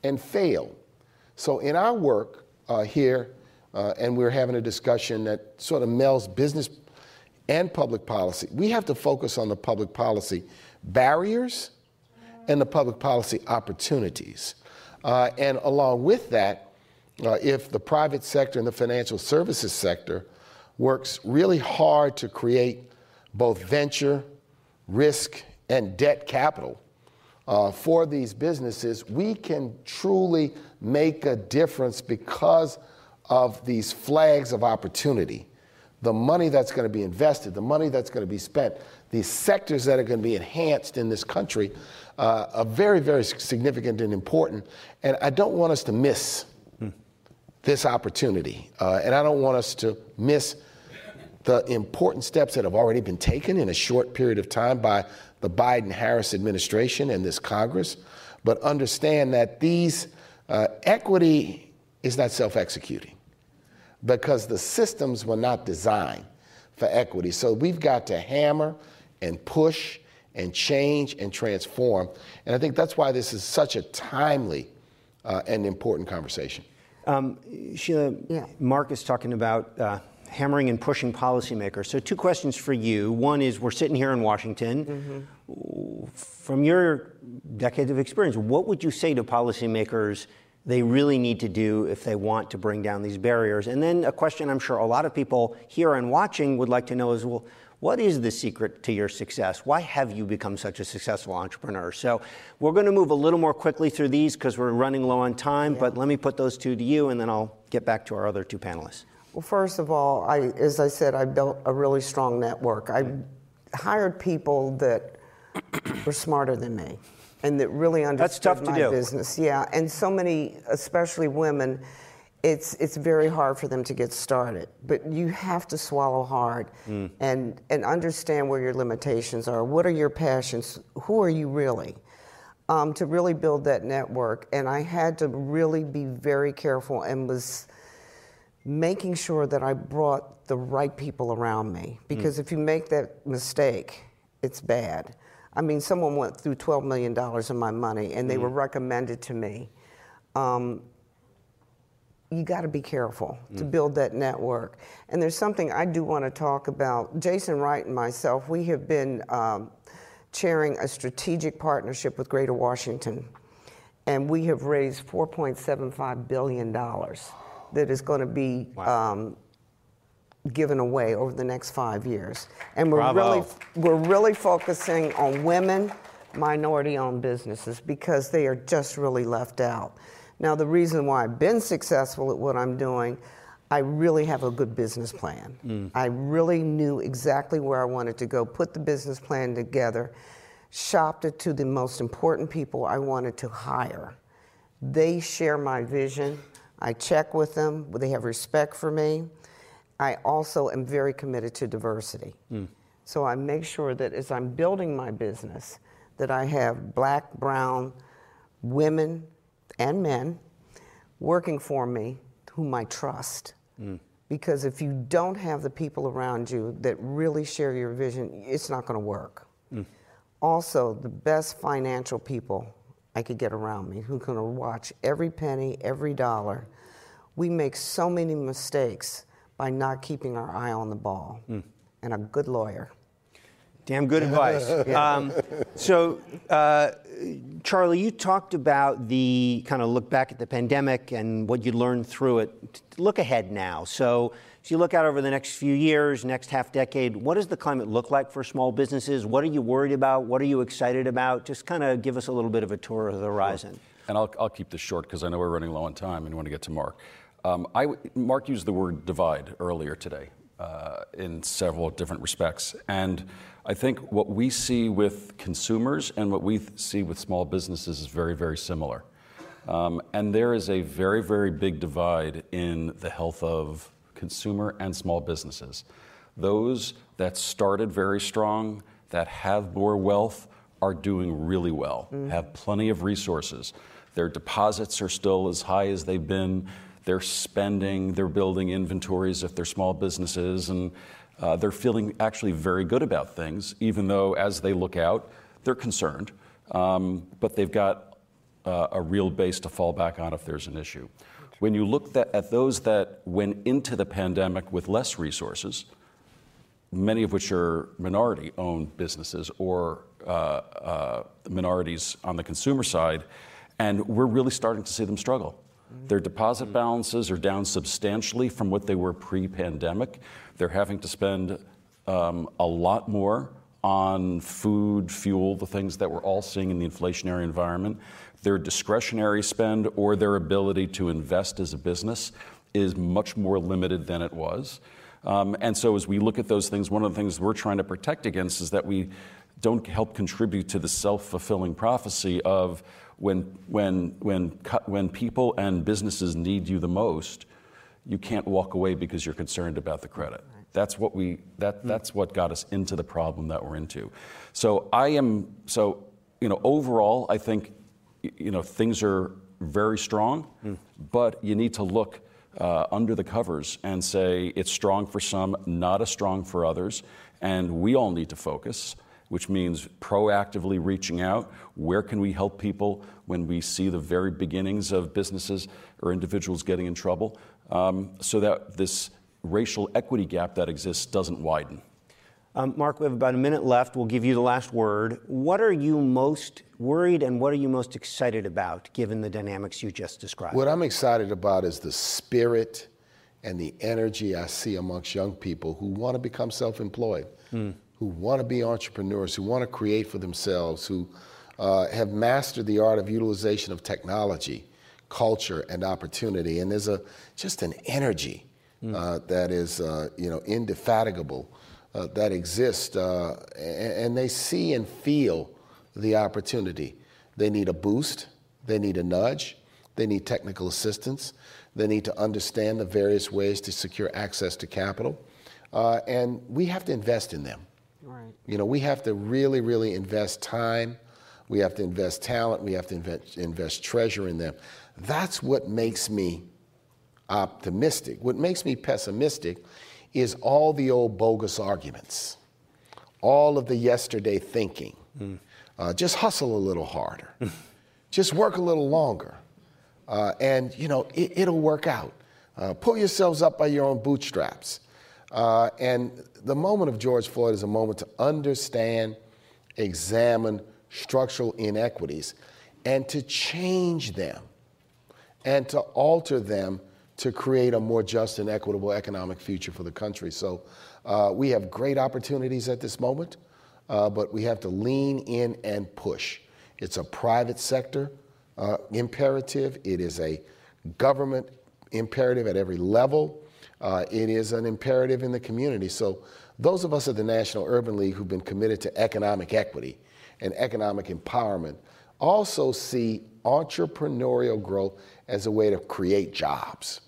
and failed. So in our work uh, here, uh, and we're having a discussion that sort of melds business and public policy, we have to focus on the public policy barriers and the public policy opportunities. Uh, and along with that, uh, if the private sector and the financial services sector works really hard to create both venture, risk, and debt capital uh, for these businesses, we can truly make a difference because of these flags of opportunity. The money that's going to be invested, the money that's going to be spent, the sectors that are going to be enhanced in this country uh, are very, very significant and important. And I don't want us to miss this opportunity. Uh, and I don't want us to miss the important steps that have already been taken in a short period of time by the Biden Harris administration and this Congress, but understand that these uh, equity is not self executing because the systems were not designed for equity. So we've got to hammer and push and change and transform. And I think that's why this is such a timely uh, and important conversation. Um, Sheila, Mark is talking about uh, hammering and pushing policymakers. So, two questions for you. One is we're sitting here in Washington. From your decades of experience, what would you say to policymakers they really need to do if they want to bring down these barriers? And then a question I'm sure a lot of people here and watching would like to know is well, what is the secret to your success? Why have you become such a successful entrepreneur? So we're going to move a little more quickly through these because we're running low on time, but let me put those two to you and then I'll get back to our other two panelists. Well, first of all, I, as I said, I built a really strong network. I hired people that were smarter than me and that really understood my do. business. Yeah, and so many, especially women, it's it's very hard for them to get started. But you have to swallow hard Mm. and and understand where your limitations are. What are your passions? Who are you really? Um, to really build that network, and I had to really be very careful and was making sure that I brought the right people around me. Because if you make that mistake, it's bad. I mean, someone went through $12 million of my money and they were recommended to me. Um, you got to be careful to build that network. And there's something I do want to talk about. Jason Wright and myself, we have been um, chairing a strategic partnership with Greater Washington, and we have raised $4.75 billion that is going to be um, given away over the next five years. And we're Bravo. really we're really focusing on women, minority-owned businesses because they are just really left out. Now, the reason why I've been successful at what I'm doing, I really have a good business plan. Mm. I really knew exactly where I wanted to go, put the business plan together, shopped it to the most important people I wanted to hire. They share my vision. I check with them. They have respect for me. I also am very committed to diversity. Mm. So I make sure that as I'm building my business, that I have black, brown, women, and men working for me whom I trust. Mm. Because if you don't have the people around you that really share your vision, it's not going to work. Mm. Also, the best financial people I could get around me who can watch every penny, every dollar. We make so many mistakes by not keeping our eye on the ball. Mm. And a good lawyer. Damn good advice. um, so, uh, Charlie, you talked about the kind of look back at the pandemic and what you learned through it. Look ahead now. So, as you look out over the next few years, next half decade, what does the climate look like for small businesses? What are you worried about? What are you excited about? Just kind of give us a little bit of a tour of the horizon. Sure. And I'll, I'll keep this short because I know we're running low on time and want to get to Mark. Um, I, Mark used the word divide earlier today uh, in several different respects. And I think what we see with consumers and what we see with small businesses is very, very similar. Um, and there is a very, very big divide in the health of consumer and small businesses. Those that started very strong, that have more wealth, are doing really well, mm. have plenty of resources. Their deposits are still as high as they've been. They're spending, they're building inventories if they're small businesses, and uh, they're feeling actually very good about things, even though as they look out, they're concerned. Um, but they've got uh, a real base to fall back on if there's an issue. When you look that, at those that went into the pandemic with less resources, many of which are minority owned businesses or uh, uh, minorities on the consumer side, and we're really starting to see them struggle. Their deposit balances are down substantially from what they were pre pandemic. They're having to spend um, a lot more on food, fuel, the things that we're all seeing in the inflationary environment. Their discretionary spend or their ability to invest as a business is much more limited than it was. Um, and so, as we look at those things, one of the things we're trying to protect against is that we don't help contribute to the self fulfilling prophecy of when, when, when, when people and businesses need you the most, you can't walk away because you're concerned about the credit. That's what we that that's what got us into the problem that we're into. So I am so you know overall I think you know things are very strong, mm. but you need to look uh, under the covers and say it's strong for some, not as strong for others, and we all need to focus which means proactively reaching out. Where can we help people when we see the very beginnings of businesses or individuals getting in trouble um, so that this racial equity gap that exists doesn't widen? Um, Mark, we have about a minute left. We'll give you the last word. What are you most worried and what are you most excited about given the dynamics you just described? What I'm excited about is the spirit and the energy I see amongst young people who want to become self employed. Mm who want to be entrepreneurs, who want to create for themselves, who uh, have mastered the art of utilization of technology, culture, and opportunity. And there's a just an energy mm. uh, that is, uh, you know, indefatigable uh, that exists, uh, and, and they see and feel the opportunity. They need a boost. They need a nudge. They need technical assistance. They need to understand the various ways to secure access to capital. Uh, and we have to invest in them. Right. You know, we have to really, really invest time. We have to invest talent. We have to invest, invest treasure in them. That's what makes me optimistic. What makes me pessimistic is all the old bogus arguments, all of the yesterday thinking. Mm. Uh, just hustle a little harder, *laughs* just work a little longer, uh, and you know it, will work out. Uh, pull yourselves up by your own bootstraps. Uh, and the moment of George Floyd is a moment to understand, examine structural inequities, and to change them and to alter them to create a more just and equitable economic future for the country. So uh, we have great opportunities at this moment, uh, but we have to lean in and push. It's a private sector uh, imperative, it is a government imperative at every level. Uh, it is an imperative in the community. So Those of us at the National Urban League who've been committed to economic equity and economic empowerment also see entrepreneurial growth as a way to create jobs,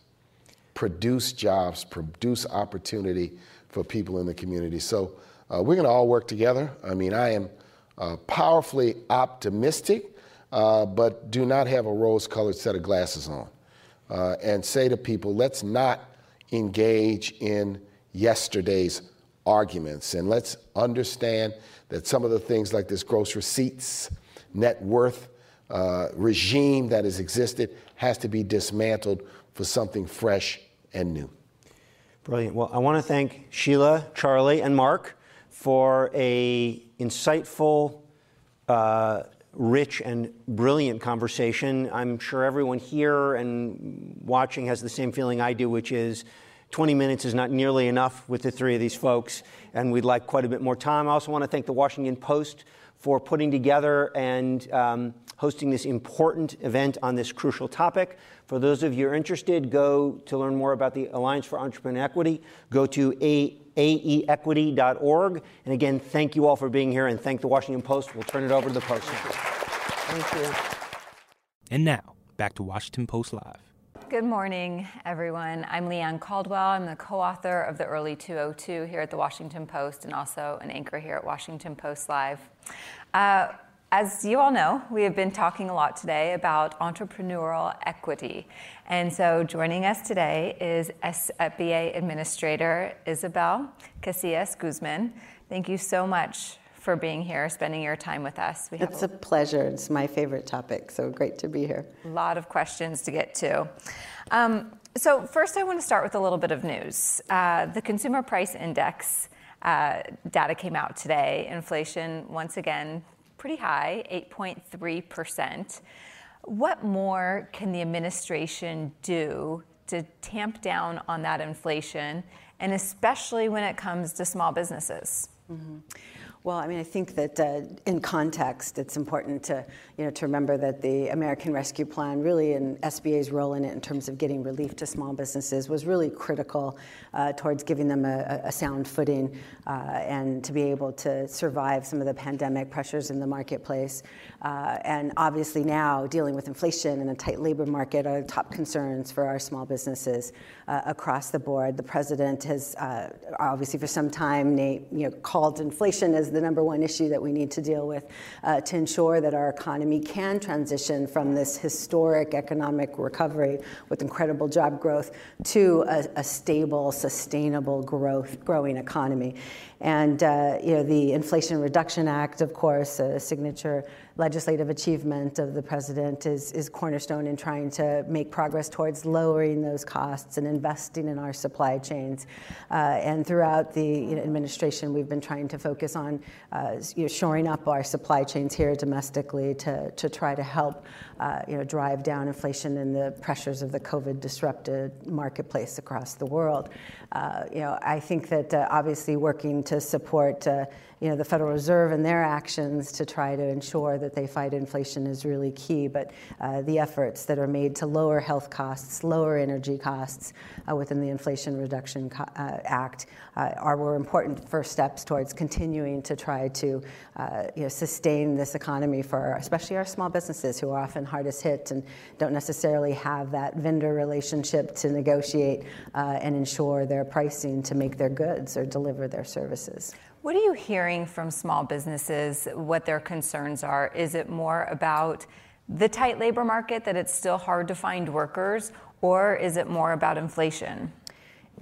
produce jobs, produce opportunity for people in the community. So uh, we're going to all work together. I mean, I am uh, powerfully optimistic, uh, but do not have a rose colored set of glasses on. Uh, and say to people, let's not engage in yesterday's arguments and let's understand that some of the things like this gross receipts, net worth uh, regime that has existed has to be dismantled for something fresh and new. Brilliant. Well, I want to thank Sheila, Charlie, and Mark for a insightful, uh, rich, and brilliant conversation. I'm sure everyone here and watching has the same feeling I do, which is 20 minutes is not nearly enough with the three of these folks, and we'd like quite a bit more time. I also want to thank the Washington Post for putting together and um, hosting this important event on this crucial topic. For those of you who are interested, go to learn more about the Alliance for Entrepreneur Equity. Go to a aeequity.org. And again, thank you all for being here and thank the Washington Post. We'll turn it over to the Post now. Thank you. And now, back to Washington Post Live. Good morning, everyone. I'm Leigh Ann Caldwell. I'm the co author of the Early 202 here at the Washington Post and also an anchor here at Washington Post Live. Uh, as you all know, we have been talking a lot today about entrepreneurial equity. And so joining us today is SBA Administrator Isabel Casillas Guzman. Thank you so much for being here, spending your time with us. We it's a, a pleasure. It's my favorite topic, so great to be here. A lot of questions to get to. Um, so, first, I want to start with a little bit of news. Uh, the Consumer Price Index uh, data came out today. Inflation, once again, pretty high, 8.3%. What more can the administration do to tamp down on that inflation, and especially when it comes to small businesses? Mm-hmm. Well, I mean, I think that uh, in context, it's important to, you know, to remember that the American Rescue Plan, really, and SBA's role in it in terms of getting relief to small businesses, was really critical uh, towards giving them a, a sound footing uh, and to be able to survive some of the pandemic pressures in the marketplace. Uh, and obviously now, dealing with inflation and a tight labor market are top concerns for our small businesses uh, across the board. The president has uh, obviously for some time, you know, called inflation as the number one issue that we need to deal with uh, to ensure that our economy can transition from this historic economic recovery with incredible job growth to a, a stable, sustainable growth, growing economy. And uh, you know, the Inflation Reduction Act, of course, a signature legislative achievement of the president, is, is cornerstone in trying to make progress towards lowering those costs and investing in our supply chains. Uh, and throughout the you know, administration, we've been trying to focus on uh, you know, shoring up our supply chains here domestically to, to try to help uh, you know, drive down inflation and the pressures of the COVID disrupted marketplace across the world. Uh, you know, I think that uh, obviously working to support uh, you know, the Federal Reserve and their actions to try to ensure that they fight inflation is really key. But uh, the efforts that are made to lower health costs, lower energy costs uh, within the Inflation Reduction Co- uh, Act uh, are were important first steps towards continuing to try to uh, you know, sustain this economy for especially our small businesses who are often hardest hit and don't necessarily have that vendor relationship to negotiate uh, and ensure their pricing to make their goods or deliver their services. What are you hearing from small businesses, what their concerns are? Is it more about the tight labor market, that it's still hard to find workers, or is it more about inflation?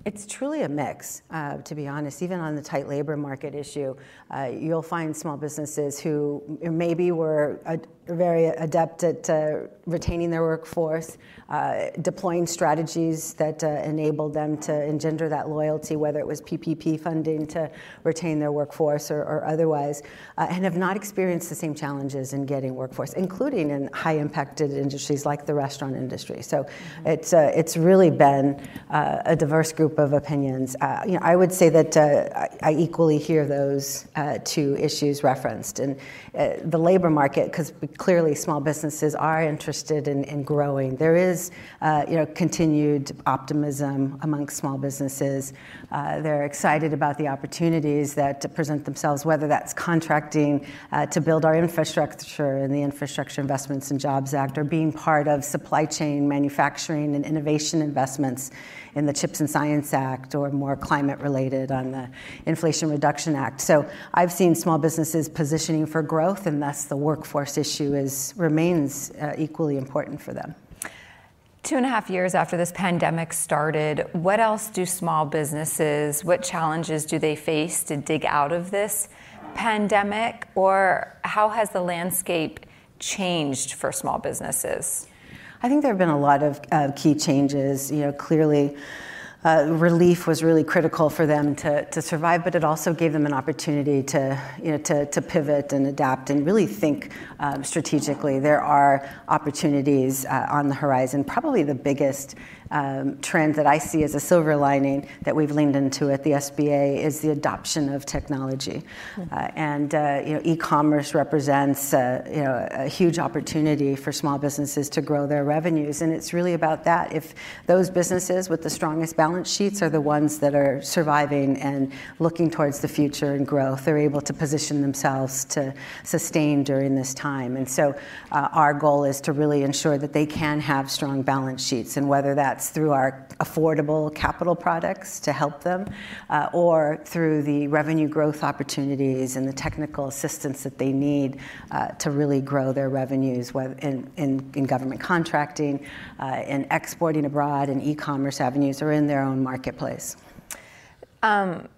It's truly a mix, uh, to be honest. Even on the tight labor market issue, uh, you'll find small businesses who maybe were very adept at uh, retaining their workforce, uh, deploying strategies that uh, enabled them to engender that loyalty, whether it was PPP funding to retain their workforce or, or otherwise, uh, and have not experienced the same challenges in getting workforce, including in high impacted industries like the restaurant industry. So mm-hmm. it's, uh, it's really been uh, a diverse group of opinions. Uh, you know, I would say that uh, I, I, equally hear those uh, two issues referenced. And uh, the labor market, because clearly small businesses are interested in, in growing. There is, uh, you know, continued optimism among small businesses. Uh, they're excited about the opportunities that present themselves, whether that's contracting to build our infrastructure and the Infrastructure Investments and Jobs Act, or being part of supply chain manufacturing and innovation investments in the CHIPS and Science Act or more climate related on the Inflation Reduction Act. So I've seen small businesses positioning for growth, and thus the workforce issue is, remains uh, equally important for them. Two and a half years after this pandemic started, what else do small businesses, what challenges do they face to dig out of this pandemic, or how has the landscape changed for small businesses? I think there have been a lot of uh, key changes. You know, clearly. Uh, relief was really critical for them to, to survive, but it also gave them an opportunity to, you know, to, to pivot and adapt and really think um, strategically. There are opportunities uh, on the horizon. Probably the biggest um, trend that I see as a silver lining that we've leaned into at the SBA is the adoption of technology. Mm-hmm. Uh, and uh, you know, e-commerce represents uh, you know, a huge opportunity for small businesses to grow their revenues, and it's really about that. If those businesses with the strongest balance sheets are the ones that are surviving and looking towards the future and growth, they're able to position themselves to sustain during this time. And so, uh, our goal is to really ensure that they can have strong balance sheets, and whether that that's through our affordable capital products to help them, uh, or through the revenue growth opportunities and the technical assistance that they need uh, to really grow their revenues in, in, in government contracting, uh, in exporting abroad, and e commerce avenues, or in their own marketplace. Um,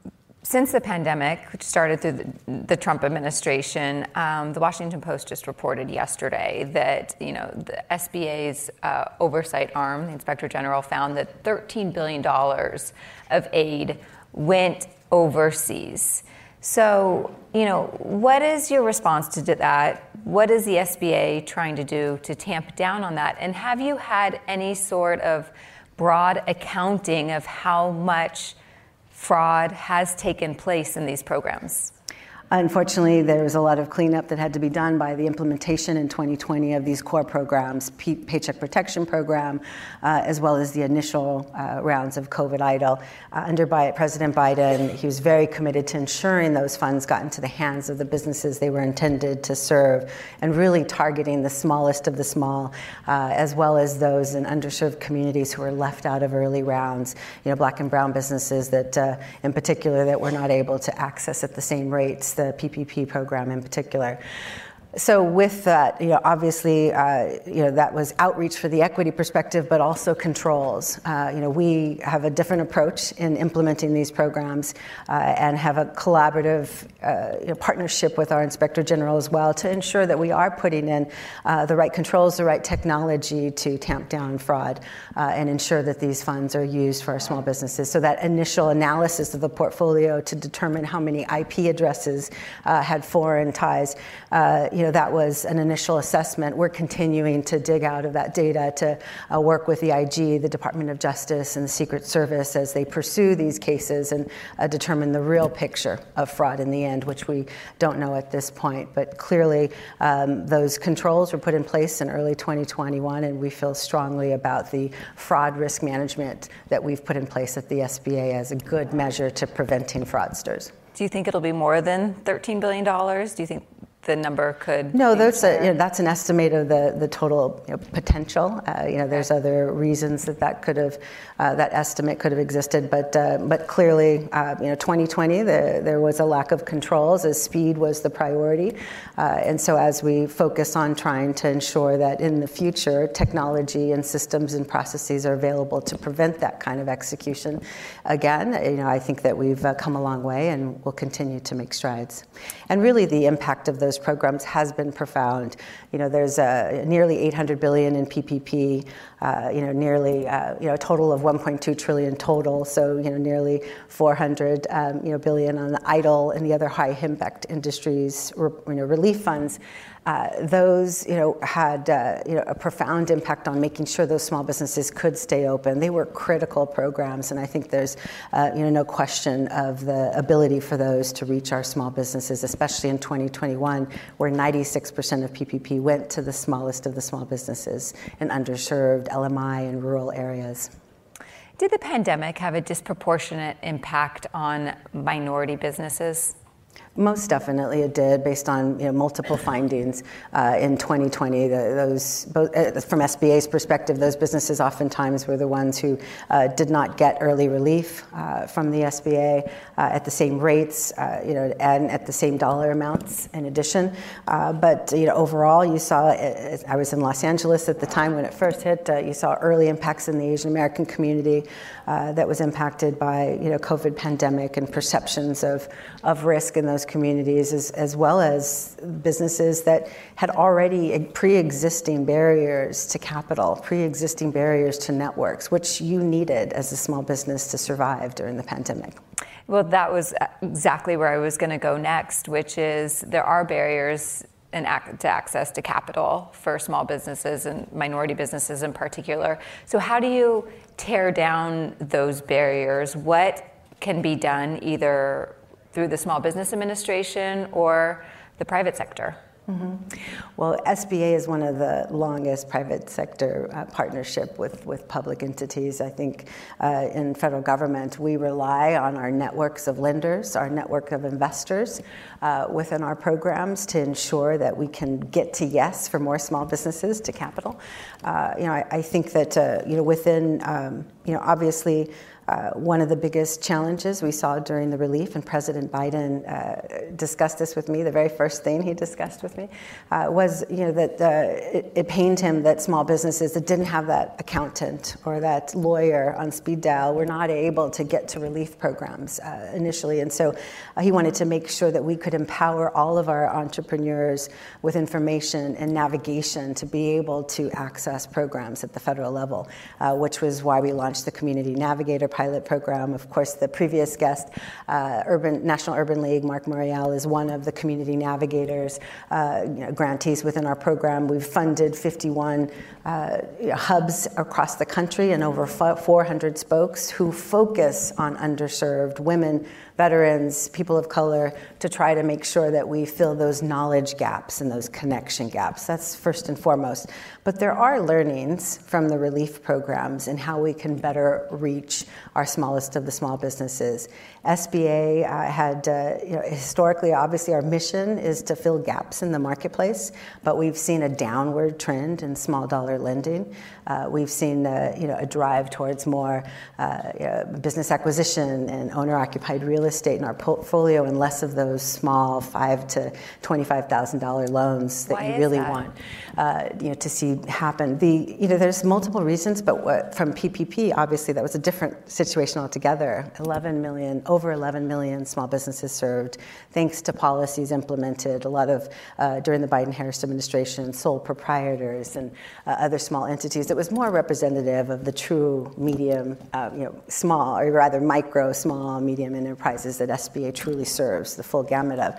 since the pandemic, which started through the, the Trump administration, um, the Washington Post just reported yesterday that you know the SBA's uh, oversight arm, the Inspector General, found that 13 billion dollars of aid went overseas. So, you know, what is your response to that? What is the SBA trying to do to tamp down on that? And have you had any sort of broad accounting of how much fraud has taken place in these programs? Unfortunately, there was a lot of cleanup that had to be done by the implementation in 2020 of these core programs, P- Paycheck Protection Program, uh, as well as the initial uh, rounds of COVID EIDL. Uh, under President Biden, he was very committed to ensuring those funds got into the hands of the businesses they were intended to serve, and really targeting the smallest of the small, uh, as well as those in underserved communities who were left out of early rounds. You know, black and brown businesses that, uh, in particular, that were not able to access at the same rates the PPP program in particular. So with that, you know, obviously, uh, you know, that was outreach for the equity perspective, but also controls. Uh, you know, we have a different approach in implementing these programs uh, and have a collaborative uh, you know, partnership with our inspector general as well to ensure that we are putting in uh, the right controls, the right technology to tamp down fraud uh, and ensure that these funds are used for our small businesses. So that initial analysis of the portfolio to determine how many IP addresses had foreign ties you know, that was an initial assessment. We're continuing to dig out of that data to uh, work with the IG, the Department of Justice, and the Secret Service as they pursue these cases and uh, determine the real picture of fraud in the end, which we don't know at this point. But clearly, um, those controls were put in place in early 2021, and we feel strongly about the fraud risk management that we've put in place at the SBA as a good measure to preventing fraudsters. Do you think it'll be more than $13 billion? Do you think the number could no that's a, you know, that's an estimate of the the total you know, potential. Uh, you know there's other reasons that that could have uh, that estimate could have existed but uh, but clearly uh, you know 2020 the, there was a lack of controls as speed was the priority. Uh, and so as we focus on trying to ensure that in the future technology and systems and processes are available to prevent that kind of execution again you know I think that we've uh, come a long way and will continue to make strides. And really the impact of those those programs has been profound. You know, there's a, nearly 800 billion in PPP. Uh, you know, nearly uh, you know a total of 1.2 trillion total. So you know, nearly 400 um, you know billion on the EIDL and the other high impact industries you know relief funds. Uh, those you know had uh, you know a profound impact on making sure those small businesses could stay open. They were critical programs, and I think there's uh, you know no question of the ability for those to reach our small businesses, especially in 2021, where 96% of PPP went to the smallest of the small businesses in underserved LMI and rural areas. Did the pandemic have a disproportionate impact on minority businesses? Most definitely, it did, based on you know, multiple *laughs* findings uh, in 2020. The, those, both, uh, from SBA's perspective, those businesses oftentimes were the ones who uh, did not get early relief uh, from the SBA uh, at the same rates, uh, you know, and at the same dollar amounts. In addition, but you know, overall, you saw. I was in Los Angeles at the time when it first hit. you saw early impacts in the Asian American community Uh, that was impacted by you know COVID pandemic and perceptions of of risk in those communities, as, as well as businesses that had already pre existing barriers to capital, pre existing barriers to networks, which you needed as a small business to survive during the pandemic. Well, that was uh, exactly where I was going to go next, which is there are barriers ac- to access to capital for small businesses and minority businesses in particular. So, how do you tear down those barriers? What can be done either through the Small Business Administration or the private sector? Mm-hmm. Well, SBA is one of the longest private sector uh, partnership with, with public entities. I think uh, in federal government, we rely on our networks of lenders, our network of investors uh, within our programs to ensure that we can get to yes for more small businesses to capital. Uh, you know, I, I, think that uh, you know within um, you know obviously uh, one of the biggest challenges we saw during the relief, and President Biden uh, discussed this with me. The very first thing he discussed with me uh, was, you know, that uh, it, it, pained him that small businesses that didn't have that accountant or that lawyer on speed dial were not able to get to relief programs uh, initially, and so he wanted to make sure that we could empower all of our entrepreneurs with information and navigation to be able to access programs at the federal level, which was why we launched the Community Navigator pilot program. Of course, the previous guest, uh, Urban National Urban League, Marc Morial, is one of the community navigators, uh, you know, grantees within our program. We've funded 51 uh, hubs across the country and over 400 spokes who focus on underserved women veterans, people of color, to try to make sure that we fill those knowledge gaps and those connection gaps. That's first and foremost. But there are learnings from the relief programs and how we can better reach our smallest of the small businesses. SBA uh, had, uh, you know, historically, obviously, our mission is to fill gaps in the marketplace, but we've seen a downward trend in small dollar lending. Uh, we've seen, uh, you know, a drive towards more uh, you know, business acquisition and owner-occupied real estate in our portfolio, and less of those small five to twenty-five thousand dollar loans that Why you really that? want, uh, you know, to see happen. The, you know, there's multiple reasons, but what, from PPP, obviously, that was a different situation altogether. 11 million over 11 million small businesses served, thanks to policies implemented. A lot of, uh, during the Biden Harris administration, sole proprietors and uh, other small entities that was more representative of the true medium, uh, you know, small, or rather micro, small, medium enterprises that SBA truly serves, the full gamut of.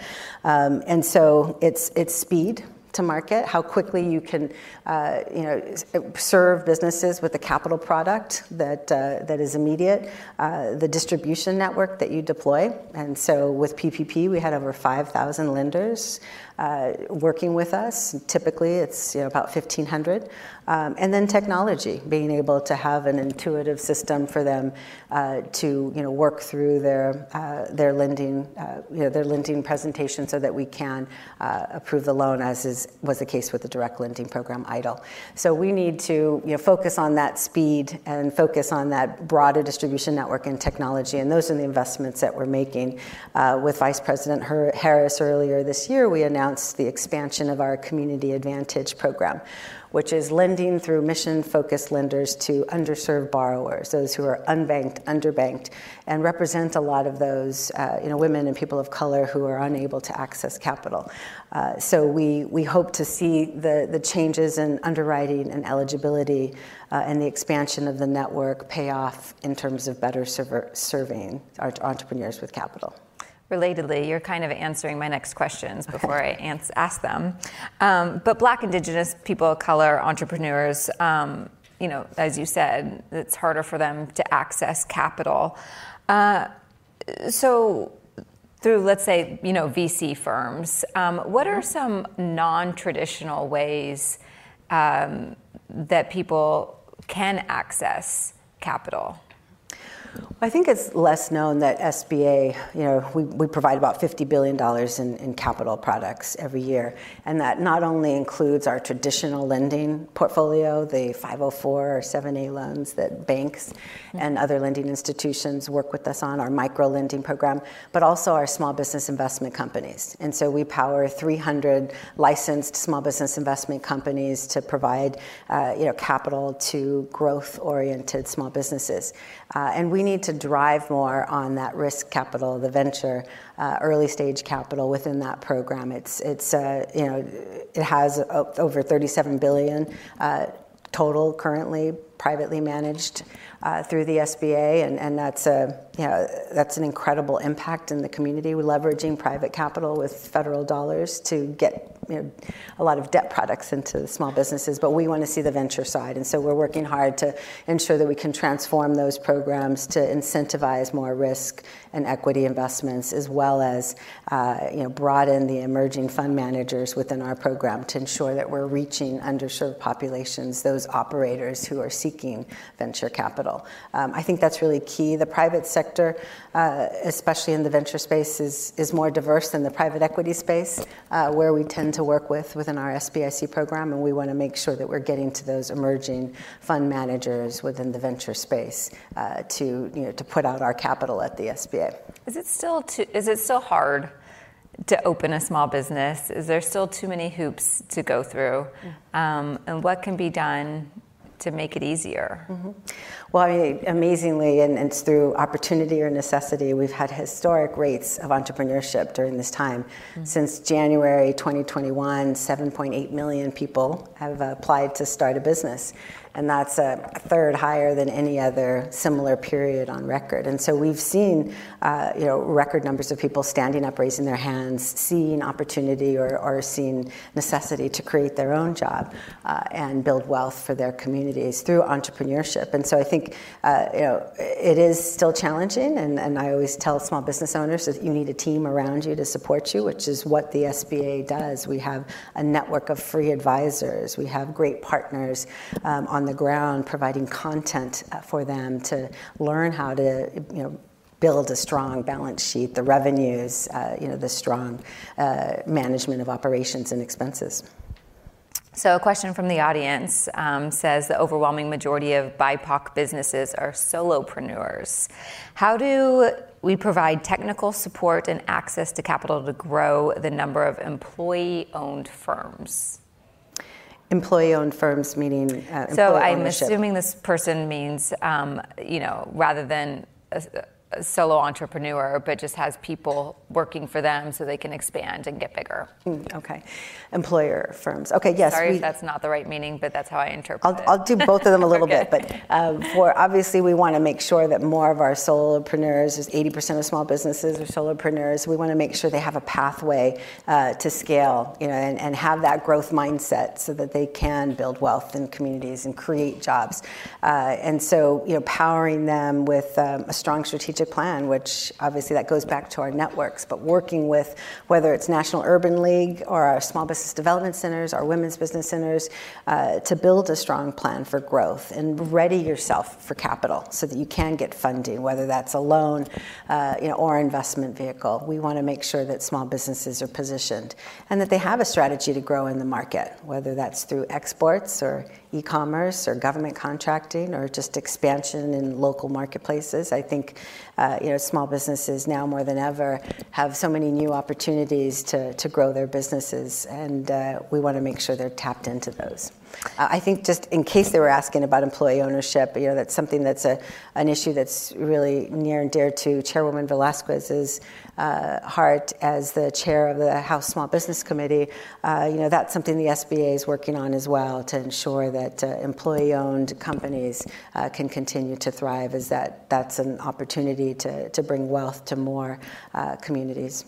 Um, and so it's, it's speed to market, how quickly you can, uh, you know, serve businesses with a capital product that uh, that is immediate, uh, the distribution network that you deploy, and so with PPP we had over 5,000 lenders uh, working with us. Typically, it's you know, about 1,500. Um, and then technology, being able to have an intuitive system for them uh, to you know, work through their, uh, their, lending, uh, you know, their lending presentation so that we can uh, approve the loan, as is, was the case with the direct lending program EIDL. So we need to you know, focus on that speed and focus on that broader distribution network and technology. And those are the investments that we're making. With Vice President Harris earlier this year, we announced announced the expansion of our Community Advantage program, which is lending through mission focused lenders to underserved borrowers, those who are unbanked, underbanked, and represent a lot of those uh, you know, women and people of color who are unable to access capital. Uh, so we, we hope to see the, the changes in underwriting and eligibility uh, and the expansion of the network pay off in terms of better server, serving our entrepreneurs with capital. Relatedly, you're kind of answering my next questions before I ans- ask them. Um, but Black, Indigenous people of color, entrepreneurs, um, you know, as you said, it's harder for them to access capital. Uh, so, through let's say you know VC firms, um, what are some non-traditional ways um, that people can access capital? I think it's less known that SBA, you know, we, we provide about $50 billion in, in capital products every year. And that not only includes our traditional lending portfolio, the 504 or 7A loans that banks and other lending institutions work with us on, our micro lending program, but also our small business investment companies. And so we power 300 licensed small business investment companies to provide, uh, you know, capital to growth-oriented small businesses. Uh, and we need to drive more on that risk capital, the venture, uh, early stage capital within that program. It's, it's uh, you know, it has over 37 billion uh, total currently privately managed uh, through the SBA, and, and that's a you know, that's an incredible impact in the community. We're leveraging private capital with federal dollars to get you know, a lot of debt products into small businesses, but we want to see the venture side, and so we're working hard to ensure that we can transform those programs to incentivize more risk and equity investments, as well as uh, you know broaden the emerging fund managers within our program to ensure that we're reaching underserved populations, those operators who are seeking venture capital. Um, I think that's really key. The private sector, uh, especially in the venture space, is, is more diverse than the private equity space, uh, where we tend to work with within our SBIC program, and we want to make sure that we're getting to those emerging fund managers within the venture space uh, to, you know, to put out our capital at the SBA. Is it still too, is it still hard to open a small business? Is there still too many hoops to go through? Um, and what can be done to make it easier? Mm-hmm. Well, I mean, amazingly, and, and, it's through opportunity or necessity, we've had historic rates of entrepreneurship during this time. Mm-hmm. Since January 2021, 7.8 million people have applied to start a business and that's a third higher than any other similar period on record. And so we've seen, uh, you know, record numbers of people standing up, raising their hands, seeing opportunity or, or seeing necessity to create their own job uh, and build wealth for their communities through entrepreneurship. And so I think, uh, you know, it is still challenging, and, and I always tell small business owners that you need a team around you to support you, which is what the SBA does. We have a network of free advisors. We have great partners um, on the ground, providing content uh, for them to learn how to, you know, build a strong balance sheet, the revenues, uh, you know, the strong uh, management of operations and expenses. So, a question from the audience um, says the overwhelming majority of BIPOC businesses are solopreneurs. How do we provide technical support and access to capital to grow the number of employee owned firms? Employee-owned firms meaning uh, so I'm ownership. assuming this person means, um, you know, rather than a, a solo entrepreneur, but just has people working for them so they can expand and get bigger. Mm, okay. Employer firms. Okay, yes. Sorry we, if that's not the right meaning, but that's how I interpret I'll, it. I'll do both of them a little *laughs* okay. bit. But um, for obviously, we want to make sure that more of our solopreneurs, 80% of small businesses are solopreneurs, we want to make sure they have a pathway uh, to scale, you know, and, and have that growth mindset so that they can build wealth in communities and create jobs. Uh, and so, you know, powering them with um, a strong strategic plan, which obviously that goes back to our networks, but working with whether it's National Urban League or our small business development centers, our women's business centers, uh, to build a strong plan for growth and ready yourself for capital so that you can get funding, whether that's a loan uh, you know, or investment vehicle. We want to make sure that small businesses are positioned and that they have a strategy to grow in the market, whether that's through exports or e-commerce or government contracting or just expansion in local marketplaces. I think uh, you know small businesses now more than ever have so many new opportunities to, to grow their businesses, and uh, we want to make sure they're tapped into those. I think just in case they were asking about employee ownership, you know, that's something that's a, an issue that's really near and dear to Chairwoman Velázquez's uh, heart as the chair of the House Small Business Committee. Uh, you know, that's something the SBA is working on as well to ensure that uh, employee-owned companies uh, can continue to thrive. Is that that's an opportunity to to bring wealth to more uh, communities.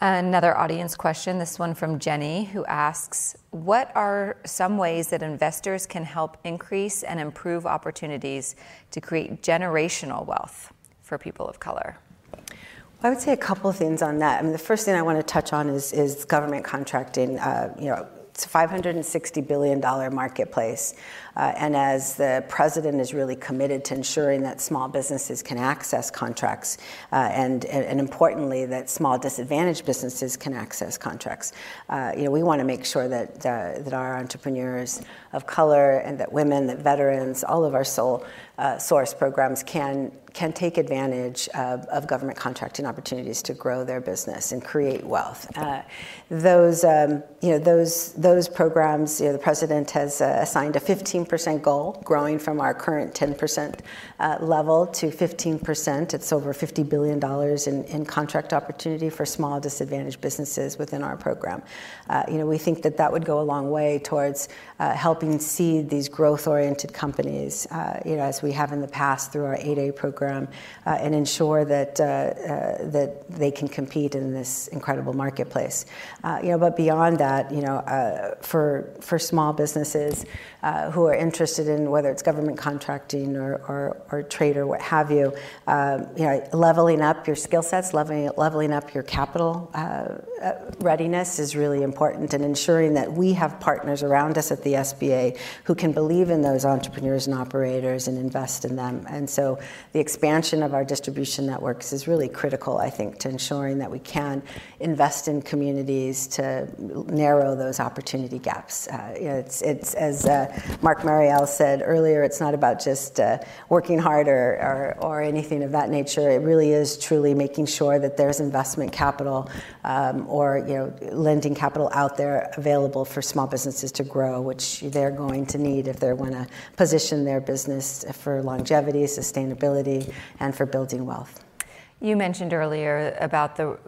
Another audience question, this one from Jenny, who asks What are some ways that investors can help increase and improve opportunities to create generational wealth for people of color? I would say a couple of things on that. I mean, the first thing I want to touch on is, is government contracting. Uh, you know, it's a $560 billion marketplace. Uh, and as the president is really committed to ensuring that small businesses can access contracts, uh, and, and, importantly, that small disadvantaged businesses can access contracts, uh, you know, we want to make sure that, uh, that our entrepreneurs of color and that women, that veterans, all of our sole uh, source programs can can take advantage of, of, government contracting opportunities to grow their business and create wealth. Uh, those, um, you know, those, those programs, you know, the president has uh, assigned a 15% goal, growing from our current 10% uh, level to 15%. It's over $50 billion in, in contract opportunity for small disadvantaged businesses within our program. Uh, you know, we think that that would go a long way towards uh, helping seed these growth-oriented companies, uh, you know, as we have in the past through our 8A program, uh, and ensure that uh, uh, that they can compete in this incredible marketplace. Uh, you know, but beyond that, you know, uh, for for small businesses who are interested in whether it's government contracting or, or, or trade or what have you, you know, leveling up your skill sets, leveling leveling up your capital readiness is really important, and ensuring that we have partners around us at the the SBA who can believe in those entrepreneurs and operators and invest in them. And so the expansion of our distribution networks is really critical, I think, to ensuring that we can invest in communities to narrow those opportunity gaps. Uh, it's, it's, as uh, Marc Morial said earlier, it's not about just uh, working hard or, or, anything of that nature. It really is truly making sure that there's investment capital um, or you know, lending capital out there available for small businesses to grow, which they're going to need if they want to position their business for longevity, sustainability, and for building wealth. You mentioned earlier about the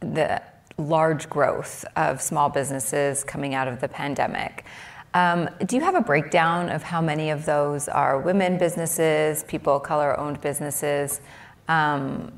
the large growth of small businesses coming out of the pandemic. Um, do you have a breakdown of how many of those are women businesses, people of color owned businesses? Um,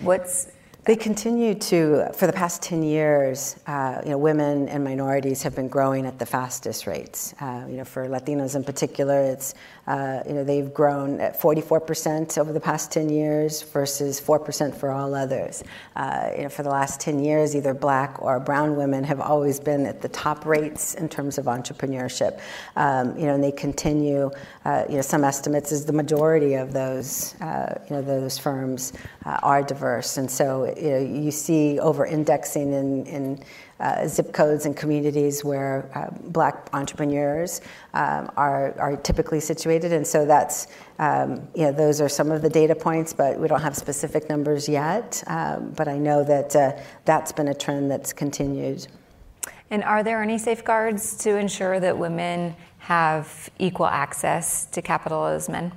what's they continue to, for the past 10 years, uh, you know, women and minorities have been growing at the fastest rates. Uh, you know, for Latinos in particular, it's, uh, you know, they've grown at 44% over the past 10 years versus 4% for all others. Uh, you know, for the last 10 years, either black or brown women have always been at the top rates in terms of entrepreneurship. Um, you know, and they continue, uh, you know, some estimates is the majority of those, uh, you know, those firms are diverse. And so you, know, you see over indexing in, in uh, zip codes and communities where uh, black entrepreneurs um, are, are typically situated. And so that's, um, you know, those are some of the data points, but we don't have specific numbers yet. Um, but I know that uh, that's been a trend that's continued. And are there any safeguards to ensure that women have equal access to capital as men?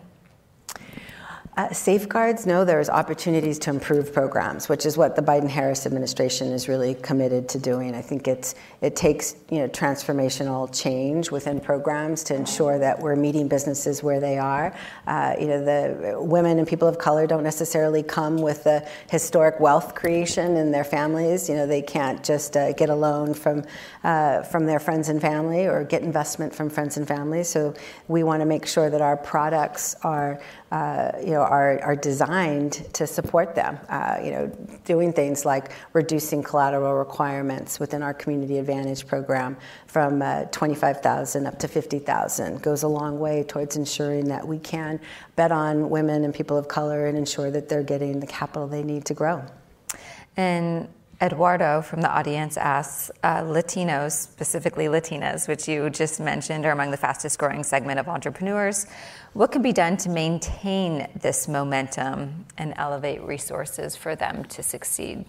Uh, safeguards, no, there's opportunities to improve programs, which is what the Biden-Harris administration is really committed to doing. I think it's it takes you know transformational change within programs to ensure that we're meeting businesses where they are. Uh, you know, the women and people of color don't necessarily come with the historic wealth creation in their families. You know, they can't just uh, get a loan from uh, from their friends and family or get investment from friends and family. So we want to make sure that our products are uh, you know, are, are designed to support them. Uh, you know, doing things like reducing collateral requirements within our Community Advantage program from uh, 25,000 up to 50,000 goes a long way towards ensuring that we can bet on women and people of color and ensure that they're getting the capital they need to grow. And Eduardo from the audience asks uh, Latinos, specifically Latinas, which you just mentioned, are among the fastest growing segment of entrepreneurs. What can be done to maintain this momentum and elevate resources for them to succeed?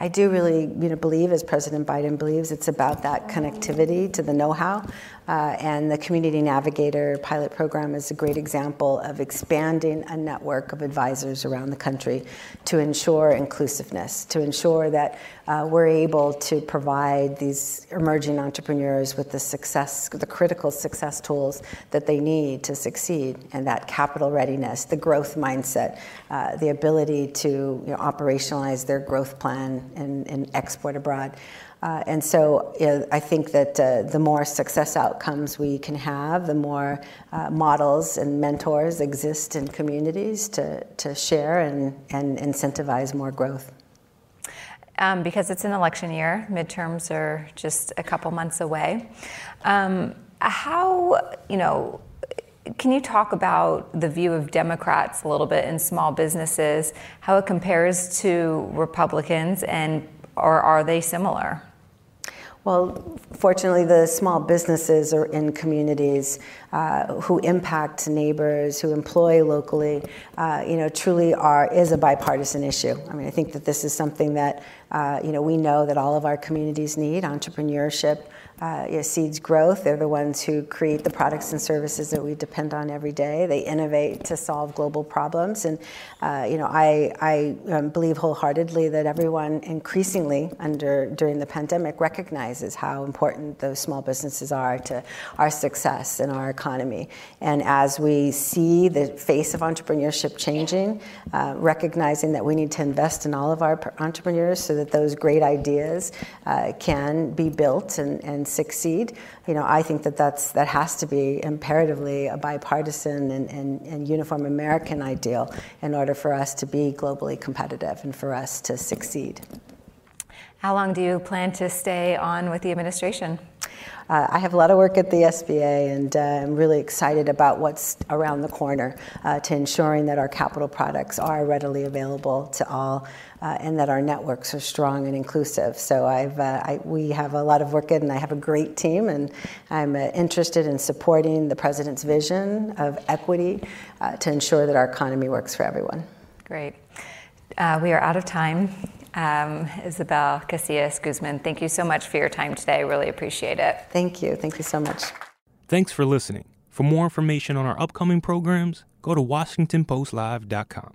I do really you know, believe, as President Biden believes, it's about that connectivity to the know how. Uh, and the Community Navigator pilot program is a great example of expanding a network of advisors around the country to ensure inclusiveness, to ensure that uh, we're able to provide these emerging entrepreneurs with the success, the critical success tools that they need to succeed, and that capital readiness, the growth mindset, uh, the ability to you know, operationalize their growth plan and, and export abroad. Uh, and so I think that uh, the more success outcomes we can have, the more uh, models and mentors exist in communities to, to share and, and incentivize more growth. Um, because it's an election year, midterms are just a couple months away. Um, how, you know, can you talk about the view of Democrats a little bit in small businesses, how it compares to Republicans, and or are they similar? Well, fortunately, the small businesses are in communities uh, who impact neighbors, who employ locally, uh, you know, truly are is a bipartisan issue. I mean, I think that this is something that uh, you know we know that all of our communities need entrepreneurship uh, you know, seeds growth. They're the ones who create the products and services that we depend on every day. They innovate to solve global problems, and uh, you know, I, I um, believe wholeheartedly that everyone increasingly under during the pandemic recognizes how important those small businesses are to our success in our economy. And as we see the face of entrepreneurship changing, uh, recognizing that we need to invest in all of our entrepreneurs so that those great ideas uh, can be built and, and succeed. You know, I think that that's, that has to be imperatively a bipartisan and, and, and uniform American ideal in order for us to be globally competitive and for us to succeed. How long do you plan to stay on with the administration? Uh, I have a lot of work at the SBA, and uh, I'm really excited about what's around the corner uh, to ensuring that our capital products are readily available to all. Uh, and that our networks are strong and inclusive. So I've, uh, I, we have a lot of work in, and I have a great team, and I'm uh, interested in supporting the president's vision of equity to ensure that our economy works for everyone. Great. we are out of time. Um, Isabel Casillas Guzman, thank you so much for your time today. I really appreciate it. Thank you. Thank you so much. Thanks for listening. For more information on our upcoming programs, go to WashingtonPostLive.com.